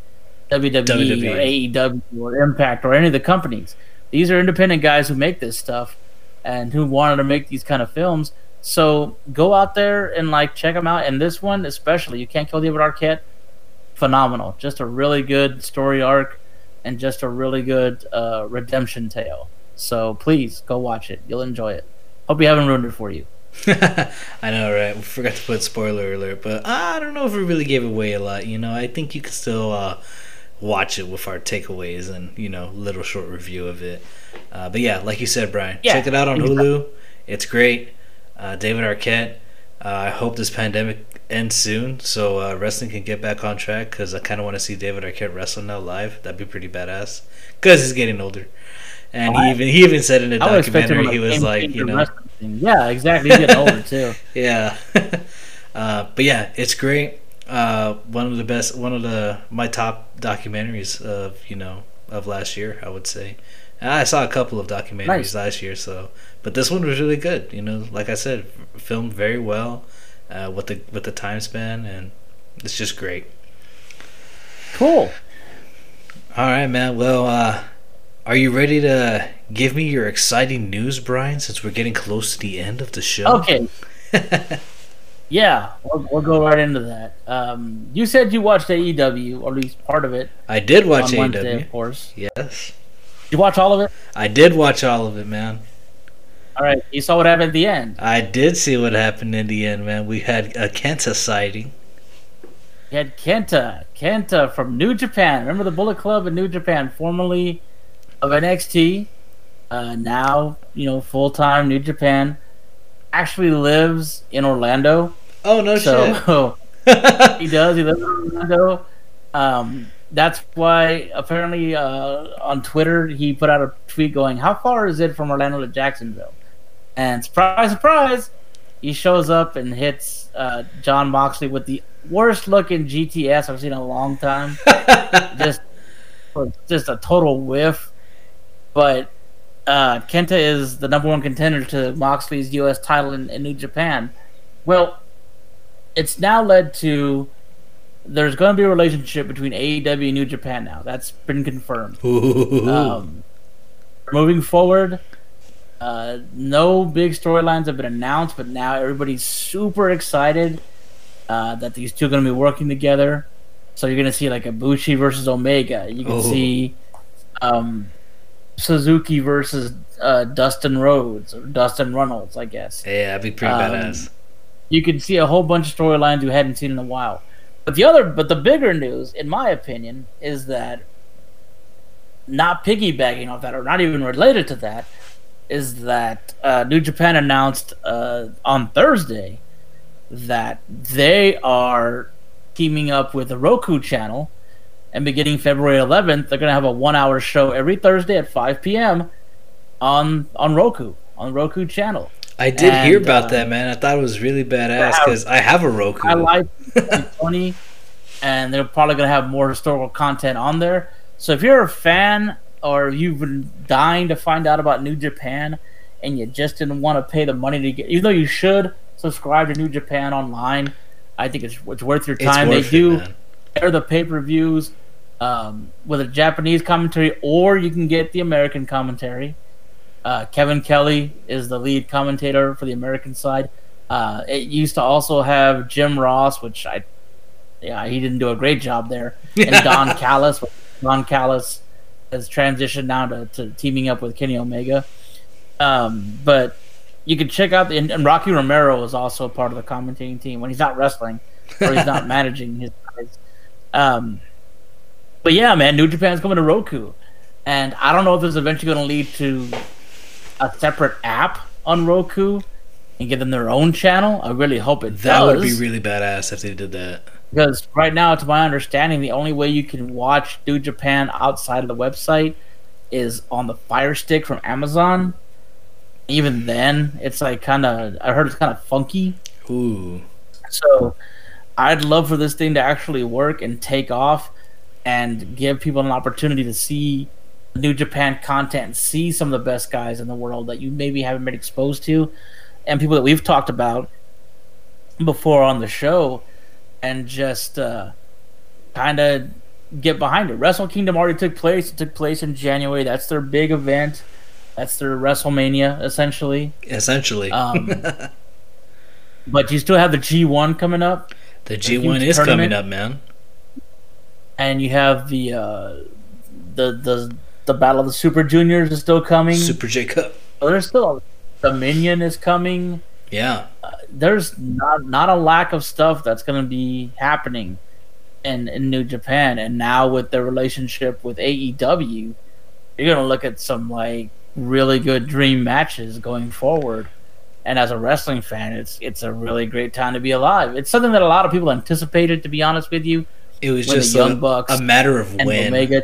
WWE, WWE. or AEW or Impact or any of the companies. These are independent guys who make this stuff and who wanted to make these kind of films. So go out there and like check them out. And this one especially, you can't kill David Arquette. Phenomenal, just a really good story arc, and just a really good uh, redemption tale. So please go watch it. You'll enjoy it. Hope we haven't ruined it for you. [laughs] I know, right? We forgot to put spoiler alert, but I don't know if we really gave away a lot. You know, I think you can still uh, watch it with our takeaways and you know, little short review of it. Uh, but yeah, like you said, Brian, Yeah, check it out on. Hulu. It's great. Uh, David Arquette. Uh, I hope this pandemic ends soon so uh, wrestling can get back on track because I kind of want to see David Arquette wrestle now live. That'd be pretty badass because he's getting older. And he even he even said in the I would expect him documentary he was like, you know, yeah, exactly. He's getting older too. [laughs] yeah. [laughs] uh, but yeah, it's great. Uh, one of the best, one of the my top documentaries of you know of last year, I would say. And I saw a couple of documentaries Nice. last year, so but this one was really good. You know, like I said, filmed very well uh, with the with the time span, and it's just great. Cool. All right, man. Well, uh, are you ready to give me your exciting news, Brian? Since we're getting close to the end of the show. Okay. [laughs] Yeah, we'll, we'll go right into that. Um, you said you watched AEW, or at least part of it, I did watch on Wednesday, AEW. of course. Yes. Did you watch all of it? I did watch all of it, man. All right. You saw what happened at the end. I did see what happened in the end, man. We had a Kenta sighting. You had Kenta, Kenta from New Japan. Remember the Bullet Club in New Japan, formerly of NXT, uh, now you know full time New Japan. Actually lives in Orlando, Oh no so shit. [laughs] he [laughs] does. He lives in Orlando. Um, that's why apparently uh, on Twitter he put out a tweet going, "How far is it from Orlando to Jacksonville?" And surprise, surprise, he shows up and hits uh, Jon Moxley with the worst looking GTS I've seen in a long time. [laughs] just, just a total whiff. But uh, Kenta is the number one contender to Moxley's U.S. title in, in New Japan. Well, it's now led to there's going to be a relationship between AEW and New Japan now. That's been confirmed. [laughs] Um, moving forward, uh, no big storylines have been announced, but now everybody's super excited uh, that these two are going to be working together. So you're going to see like a Bushi versus Omega. You can Oh. see um, Suzuki versus uh, Dustin Rhodes or Dustin Runnels, I guess yeah, that'd be pretty um, badass. you can see a whole bunch of storylines you hadn't seen in a while. But the other, but the bigger news, in my opinion, is that not piggybacking off that, or not even related to that, is that uh, New Japan announced uh, on Thursday that they are teaming up with the Roku channel, and beginning February 11th, they're going to have a one-hour show every Thursday at 5 p.m. on on Roku on the Roku channel. I did hear about uh, that, man. I thought it was really badass because I have a Roku. I like [laughs] funny, and they're probably gonna have more historical content on there. So if you're a fan or you've been dying to find out about New Japan and you just didn't want to pay the money to get, even though you should subscribe to New Japan online, I think it's, it's worth your time. They it, do man. air the pay per views um, with a Japanese commentary, or you can get the American commentary. Uh, Kevin Kelly is the lead commentator for the American side. Uh, it used to also have Jim Ross, which I, yeah, he didn't do a great job there, and [laughs] Don Callis. Don Callis has transitioned now to, to teaming up with Kenny Omega. Um, but you can check out the and, and Rocky Romero is also part of the commentating team when he's not wrestling or he's not [laughs] managing his guys. Um, but yeah, man, New Japan's coming to Roku, and I don't know if this is eventually going to lead to a separate app on Roku and give them their own channel. I really hope it That does. would be really badass if they did that. Because right now, to my understanding, the only way you can watch New Japan outside of the website is on the Fire Stick from Amazon. Even then, it's like kind of. I heard it's kind of funky. Ooh. So, I'd love for this thing to actually work and take off, and give people an opportunity to see New Japan content and see some of the best guys in the world that you maybe haven't been exposed to, and people that we've talked about before on the show and just uh, kind of get behind it. Wrestle Kingdom already took place. It took place in January. That's their big event. That's their WrestleMania, essentially. Essentially. Um, [laughs] but you still have the G1 coming up, the G1 is tournament. coming up, man. And you have the uh, the the the Battle of the Super Juniors is still coming. Super J Cup. So there's still Dominion is coming. Yeah. there's not not a lack of stuff that's going to be happening in in New Japan, and now with the relationship with AEW, you're going to look at some like really good dream matches going forward. And as a wrestling fan, it's it's a really great time to be alive. It's something that a lot of people anticipated, to be honest with you, It was just a, Bucks a matter of when. Omega.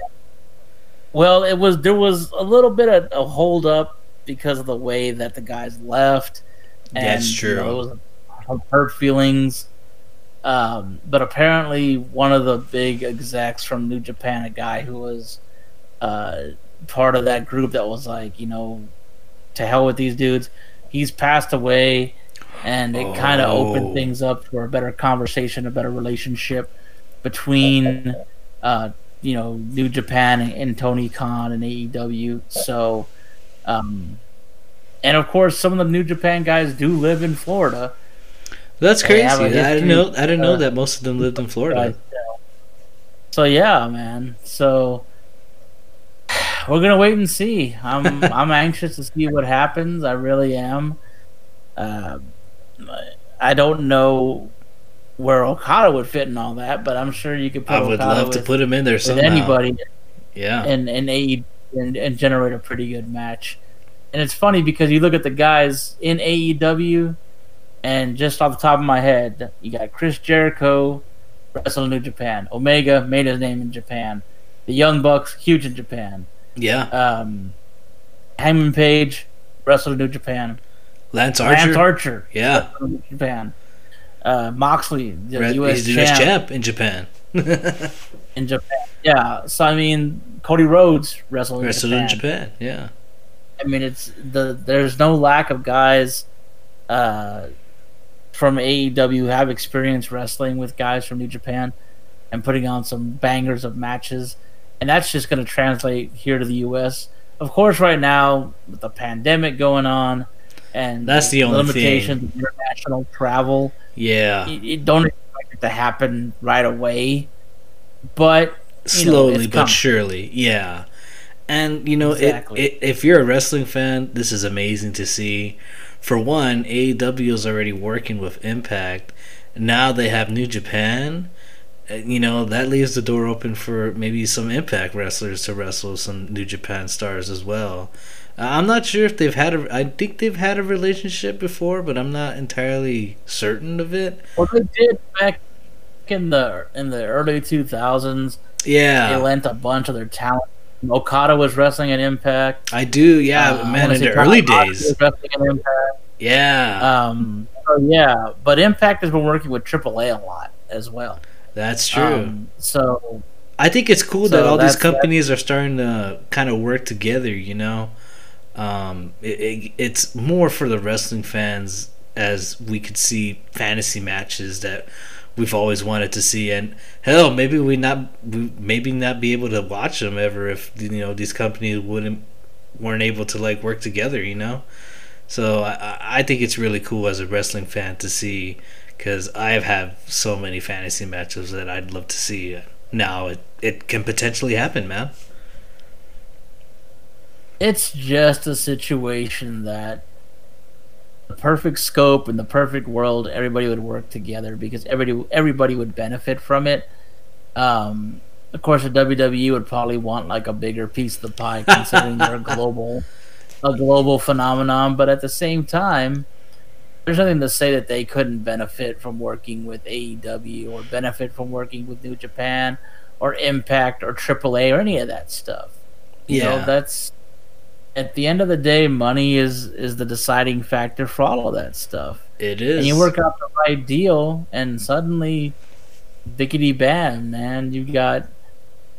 Well, it was there was a little bit of a hold up because of the way that the guys left. And, That's you know, true. it was hurt feelings. Um, but apparently, one of the big execs from New Japan, a guy who was uh, part of that group that was like, you know, to hell with these dudes, he's passed away. And it kind of Oh. opened things up for a better conversation, a better relationship between uh, you know New Japan and, and Tony Khan and AEW. So, um, and of course, some of the New Japan guys do live in Florida. That's crazy. I didn't know. I didn't know uh, that most of them lived in Florida. So yeah, man. So [sighs] we're gonna wait and see. I'm [laughs] I'm anxious to see what happens. I really am. Uh, I don't know where Okada would fit in all that, but I'm sure you could put I would Okada love to put him in there with somehow. anybody. Yeah. and and AE and, and generate a pretty good match. And it's funny because you look at the guys in AEW, and just off the top of my head, you got Chris Jericho, wrestle New Japan. Omega made his name in Japan. The Young Bucks, huge in Japan. yeah. Um, Hangman Page, wrestled in New Japan. Lance Archer. Lance Archer, Yeah. Japan. Uh, Moxley, the Red- U.S. he's the US champ. champ in Japan. [laughs] in Japan. Yeah, so I mean, Cody Rhodes wrestled in Wrestled Japan. in Japan. Yeah. I mean, it's the there's no lack of guys uh, from AEW who have experience wrestling with guys from New Japan and putting on some bangers of matches, and that's just going to translate here to the U.S. Of course, right now with the pandemic going on and That's the only limitations of international travel, Yeah. you, you don't expect it to happen right away, but you know, Slowly but surely. Yeah. And you know, Exactly. it, if you're a wrestling fan, this is amazing to see. For one, AEW is already working with Impact. Now they have New Japan. Uh, You know that leaves the door open for maybe some Impact wrestlers to wrestle some New Japan stars as well. I'm not sure if they've had a. I think they've had a relationship before, but I'm not entirely certain of it. Well, they did back in the in the early two thousands. Yeah, They lent a bunch of their talent. Okada was wrestling at Impact. I do. Yeah, Uh, man, in the early days. was wrestling at Impact. Yeah, Um, so yeah, but Impact has been working with AAA a lot as well. that's true. Um, so I think it's cool So that all these companies are starting to kind of work together. You know, um, it, it, it's more for the wrestling fans as we could see fantasy matches that we've always wanted to see, and hell, maybe we not we maybe not be able to watch them ever if you know these companies wouldn't weren't able to like work together. You know, so I, I- think it's really cool as a wrestling fan to see because I've had so many fantasy matches that I'd love to see. Now it, it can potentially happen, man. It's just a situation that the perfect scope and the perfect world, everybody would work together because everybody everybody would benefit from it. Um, of course, the WWE would probably want like a bigger piece of the pie, [laughs] considering they're a global a global phenomenon. But at the same time, there's nothing to say that they couldn't benefit from working with AEW or benefit from working with New Japan or Impact or AAA or any of that stuff. You Yeah. know, that's at the end of the day, money is is the deciding factor for all of that stuff. It is. And you work out the right deal, and suddenly, bickety bam, man, you got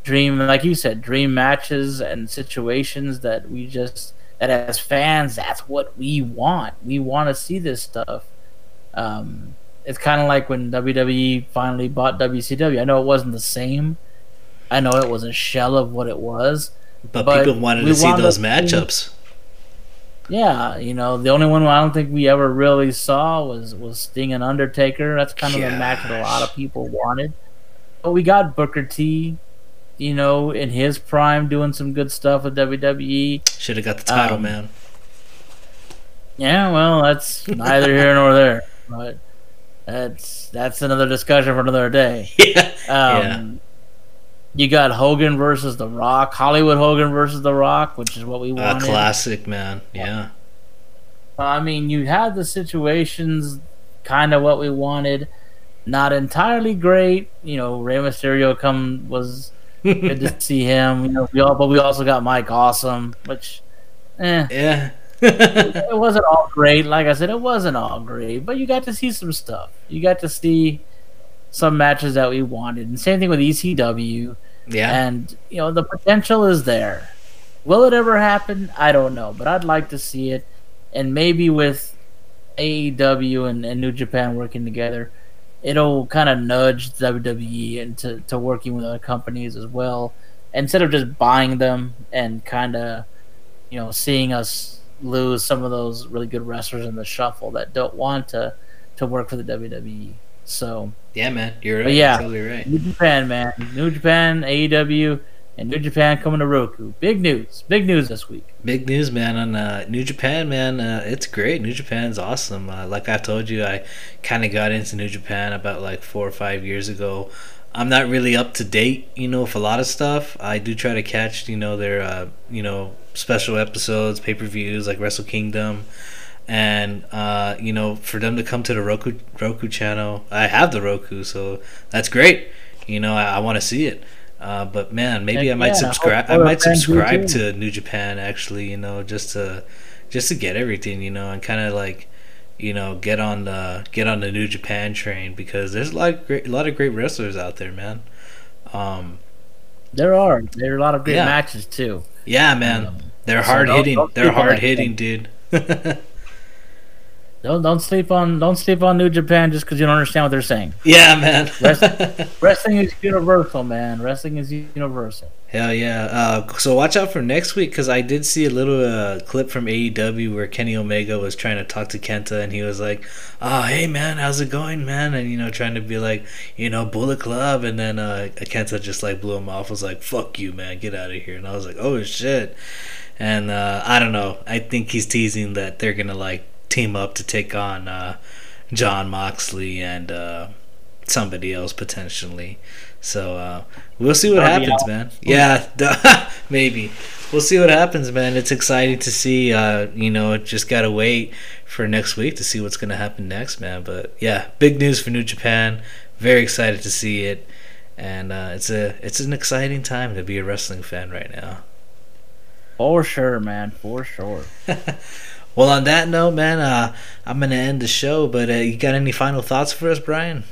dream, like you said, dream matches and situations that we just that as fans, that's what we want. We want to see this stuff. Um, it's kind of like when WWE finally bought WCW. I know it wasn't the same. I know it was a shell of what it was. But, but people wanted to see those up matchups. Yeah, you know, the only one I don't think we ever really saw was was Sting and Undertaker. That's kind of the match that a lot of people wanted. But we got Booker T, you know, in his prime doing some good stuff with WWE. Should have got the title, Um, man. Yeah, well, that's neither here nor there. But that's that's another discussion for another day. [laughs] Yeah. Um, You got Hogan versus The Rock, Hollywood Hogan versus The Rock, which is what we A wanted. classic, man. Yeah. I mean, you had the situations kind of what we wanted. Not entirely great. You know, Rey Mysterio come was [laughs] good to see him. You know, we all, but we also got Mike Awesome, which, eh, Yeah. [laughs] it wasn't all great. Like I said, it wasn't all great, but you got to see some stuff. You got to see some matches that we wanted, and same thing with ECW. Yeah. And you know, the potential is there. Will it ever happen? I don't know, but I'd like to see it. And maybe with AEW and, and New Japan working together, it'll kind of nudge WWE into to working with other companies as well, instead of just buying them and kind of, you know, seeing us lose some of those really good wrestlers in the shuffle that don't want to to work for the WWE. So yeah, man. You're right. Yeah. You're totally right. New Japan, man. New Japan, AEW, and New Japan coming to Roku. Big news. Big news this week. Big news, man, on uh, New Japan, man. Uh, it's great. New Japan's awesome. Uh, like I told you, I kind of got into New Japan about like four or five years ago. I'm not really up to date, you know, with a lot of stuff. I do try to catch, you know, their, uh, you know, special episodes, pay per views like Wrestle Kingdom, and uh, you know, for them to come to the Roku Roku channel, I have the Roku, so that's great. You know, I, I want to see it. Uh, but man, maybe Heck I might yeah, subscribe. I might subscribe to New Japan actually. You know, just to just to get everything. You know, and kind of like you know get on the get on the New Japan train because there's a lot of great a lot of great wrestlers out there, man. Um, There are. There are a lot of great Yeah. matches too. yeah, man, Um, they're so hard hitting. They're hard hitting, dude. [laughs] Don't don't sleep on don't sleep on New Japan just because you don't understand what they're saying. yeah, man. [laughs] Wrestling is universal, man. Wrestling is universal. Hell yeah! Uh, so watch out for next week because I did see a little uh, clip from AEW where Kenny Omega was trying to talk to Kenta and he was like, "Oh, hey man, how's it going, man?" And you know, trying to be like, you know, Bullet Club, and then uh, Kenta just like blew him off. Was like, "Fuck you, man, get out of here!" And I was like, "Oh shit!" And uh, I don't know. I think he's teasing that they're gonna like team up to take on uh, Jon Moxley and uh, somebody else potentially. So uh, we'll see what happens, man. Yeah, [laughs] maybe we'll see what happens, man. It's exciting to see. Uh, you know, just gotta wait for next week to see what's gonna happen next, man. But yeah, big news for New Japan. Very excited to see it, and uh, it's a it's an exciting time to be a wrestling fan right now. For sure, man. For sure. [laughs] Well, on that note, man, uh, I'm gonna end the show. But uh, you got any final thoughts for us, Brian?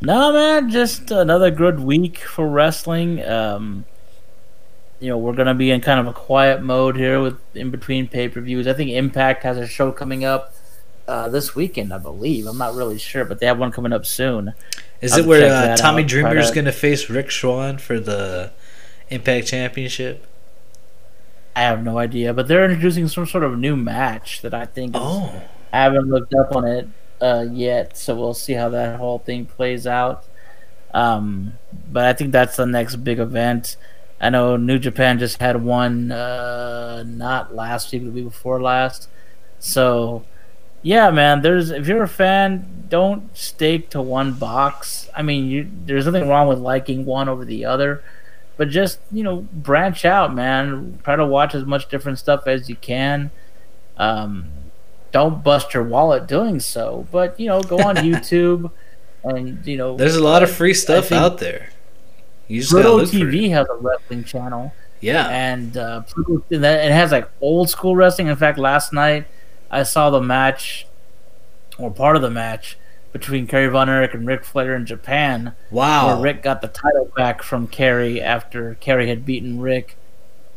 No, man, just another good week for wrestling. Um, you know, we're gonna be in kind of a quiet mode here with in between pay per views. I think Impact has a show coming up uh, this weekend, I believe. I'm not really sure, but they have one coming up soon. Is I'll it where uh, Tommy. Dreamer is to- gonna face Rich Swann for the Impact Championship? I have no idea, but they're introducing some sort of new match that I think is, Oh, I haven't looked up on it uh, yet, so we'll see how that whole thing plays out. Um, but I think that's the next big event. I know New Japan just had one, uh, not last week, the week before last. So, yeah, man. There's if you're a fan, don't stake to one box. I mean, you, there's nothing wrong with liking one over the other, but just you know, branch out, man. Try to watch as much different stuff as you can. Um, don't bust your wallet doing so, but you know, go on [laughs] YouTube and you know, there's a lot of free stuff out there. You just Pluto TV has a wrestling channel. Yeah, and uh, it has like old school wrestling. In fact, last night I saw the match or part of the match between Kerry Von Erich and Ric Flair in Japan. Wow, where Ric got the title back from Kerry after Kerry had beaten Ric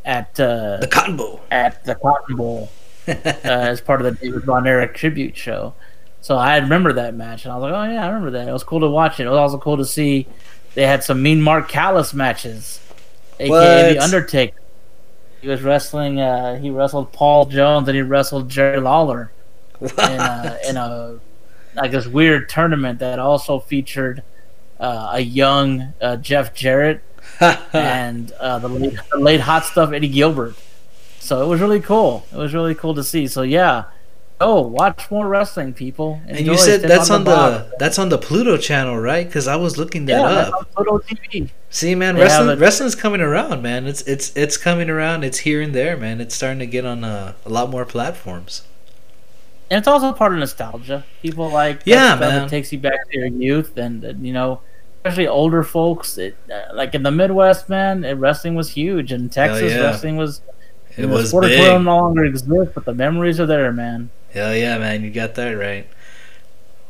at uh, the Cotton Bowl. At the Cotton Bowl. [laughs] uh, as part of the David Von Erich tribute show. So I remember that match, and I was like, "Oh yeah, I remember that." It was cool to watch it. It was also cool to see they had some Mean Mark Callous matches, aka what? the Undertaker. He was wrestling. Uh, he wrestled Paul Jones, and he wrestled Jerry Lawler in a, in a like this weird tournament that also featured uh, a young uh, Jeff Jarrett [laughs] and uh, the late, the late hot stuff Eddie Gilbert. So it was really cool. It was really cool to see. So yeah, oh, watch more wrestling, people. Enjoy, and you said that's on the, the that's on the Pluto channel, right? Because I was looking that yeah, up. Pluto TV. See, man, they wrestling wrestling's coming around, man. It's it's it's coming around. It's here and there, man. It's starting to get on a, a lot more platforms. And it's also part of nostalgia. People like yeah, man. It takes you back to your youth, and you know, especially older folks. It, uh, like in the Midwest, man, it, wrestling was huge. In Texas, yeah. wrestling was it was sport big. no longer exists, but the memories are there, man. Hell yeah, man! You got that right.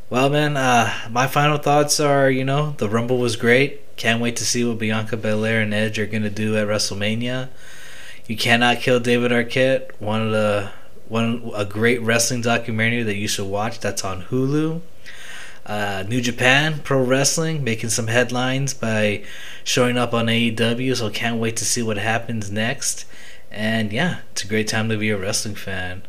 Well, man, uh, my final thoughts are, you know, the Rumble was great. Can't wait to see what Bianca Belair and Edge are gonna do at WrestleMania. You cannot kill David Arquette. One of the one a great wrestling documentary that you should watch. That's on Hulu. Uh, New Japan Pro Wrestling making some headlines by showing up on AEW, so can't wait to see what happens next. And yeah, it's a great time to be a wrestling fan.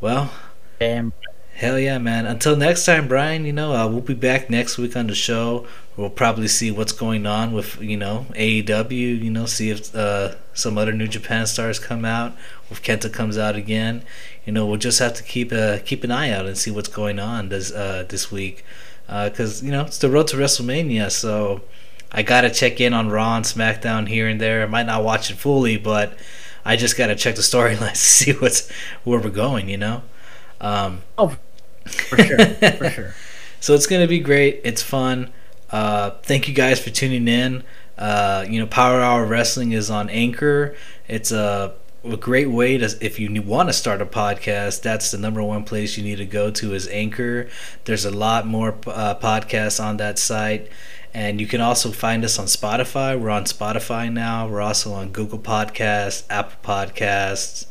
Well, damn. Hell yeah, man. Until next time, Brian, you know, uh, we'll be back next week on the show. We'll probably see what's going on with, you know, AEW, you know, see if uh, some other New Japan stars come out, if Kenta comes out again. You know, we'll just have to keep uh, keep an eye out and see what's going on this uh, this week. Because, uh, you know, it's the road to WrestleMania, so I got to check in on Raw and SmackDown here and there. I might not watch it fully, but I just got to check the storylines [laughs] to see what's where we're going. You know. Um, oh, for sure, for sure. [laughs] So it's gonna be great. It's fun. Uh, thank you guys for tuning in. Uh, you know, Power Hour Wrestling is on Anchor. It's a, a great way to, if you want to start a podcast, that's the number one place you need to go to is Anchor. There's a lot more uh, podcasts on that site. And you can also find us on Spotify. We're on Spotify now. We're also on Google Podcasts, Apple Podcasts,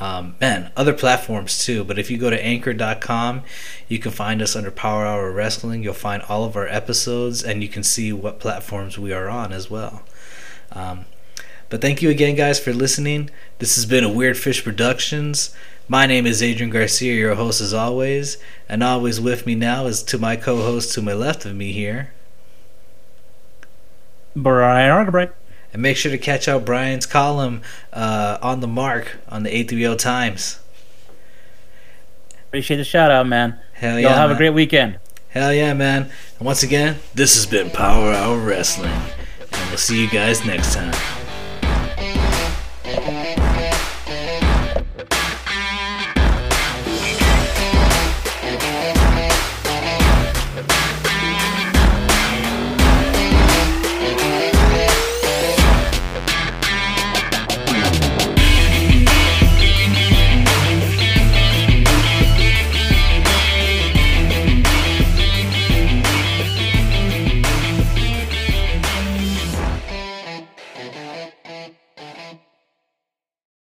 um, man, other platforms too. But if you go to anchor.com, you can find us under Power Hour Wrestling. You'll find all of our episodes and you can see what platforms we are on as well. Um, but thank you again, guys, for listening. This has been a Weird Fish Productions. My name is Adrian Garcia, your host as always. And always with me now is to my co host to my left of me here. Brian Argabright. And make sure to catch out Brian's column uh, on the mark on the A3O Times. Appreciate the shout out, man. Hell yeah. Y'all have man. a great weekend. Hell yeah, man. And once again, this has been Power Hour Wrestling. And we'll see you guys next time.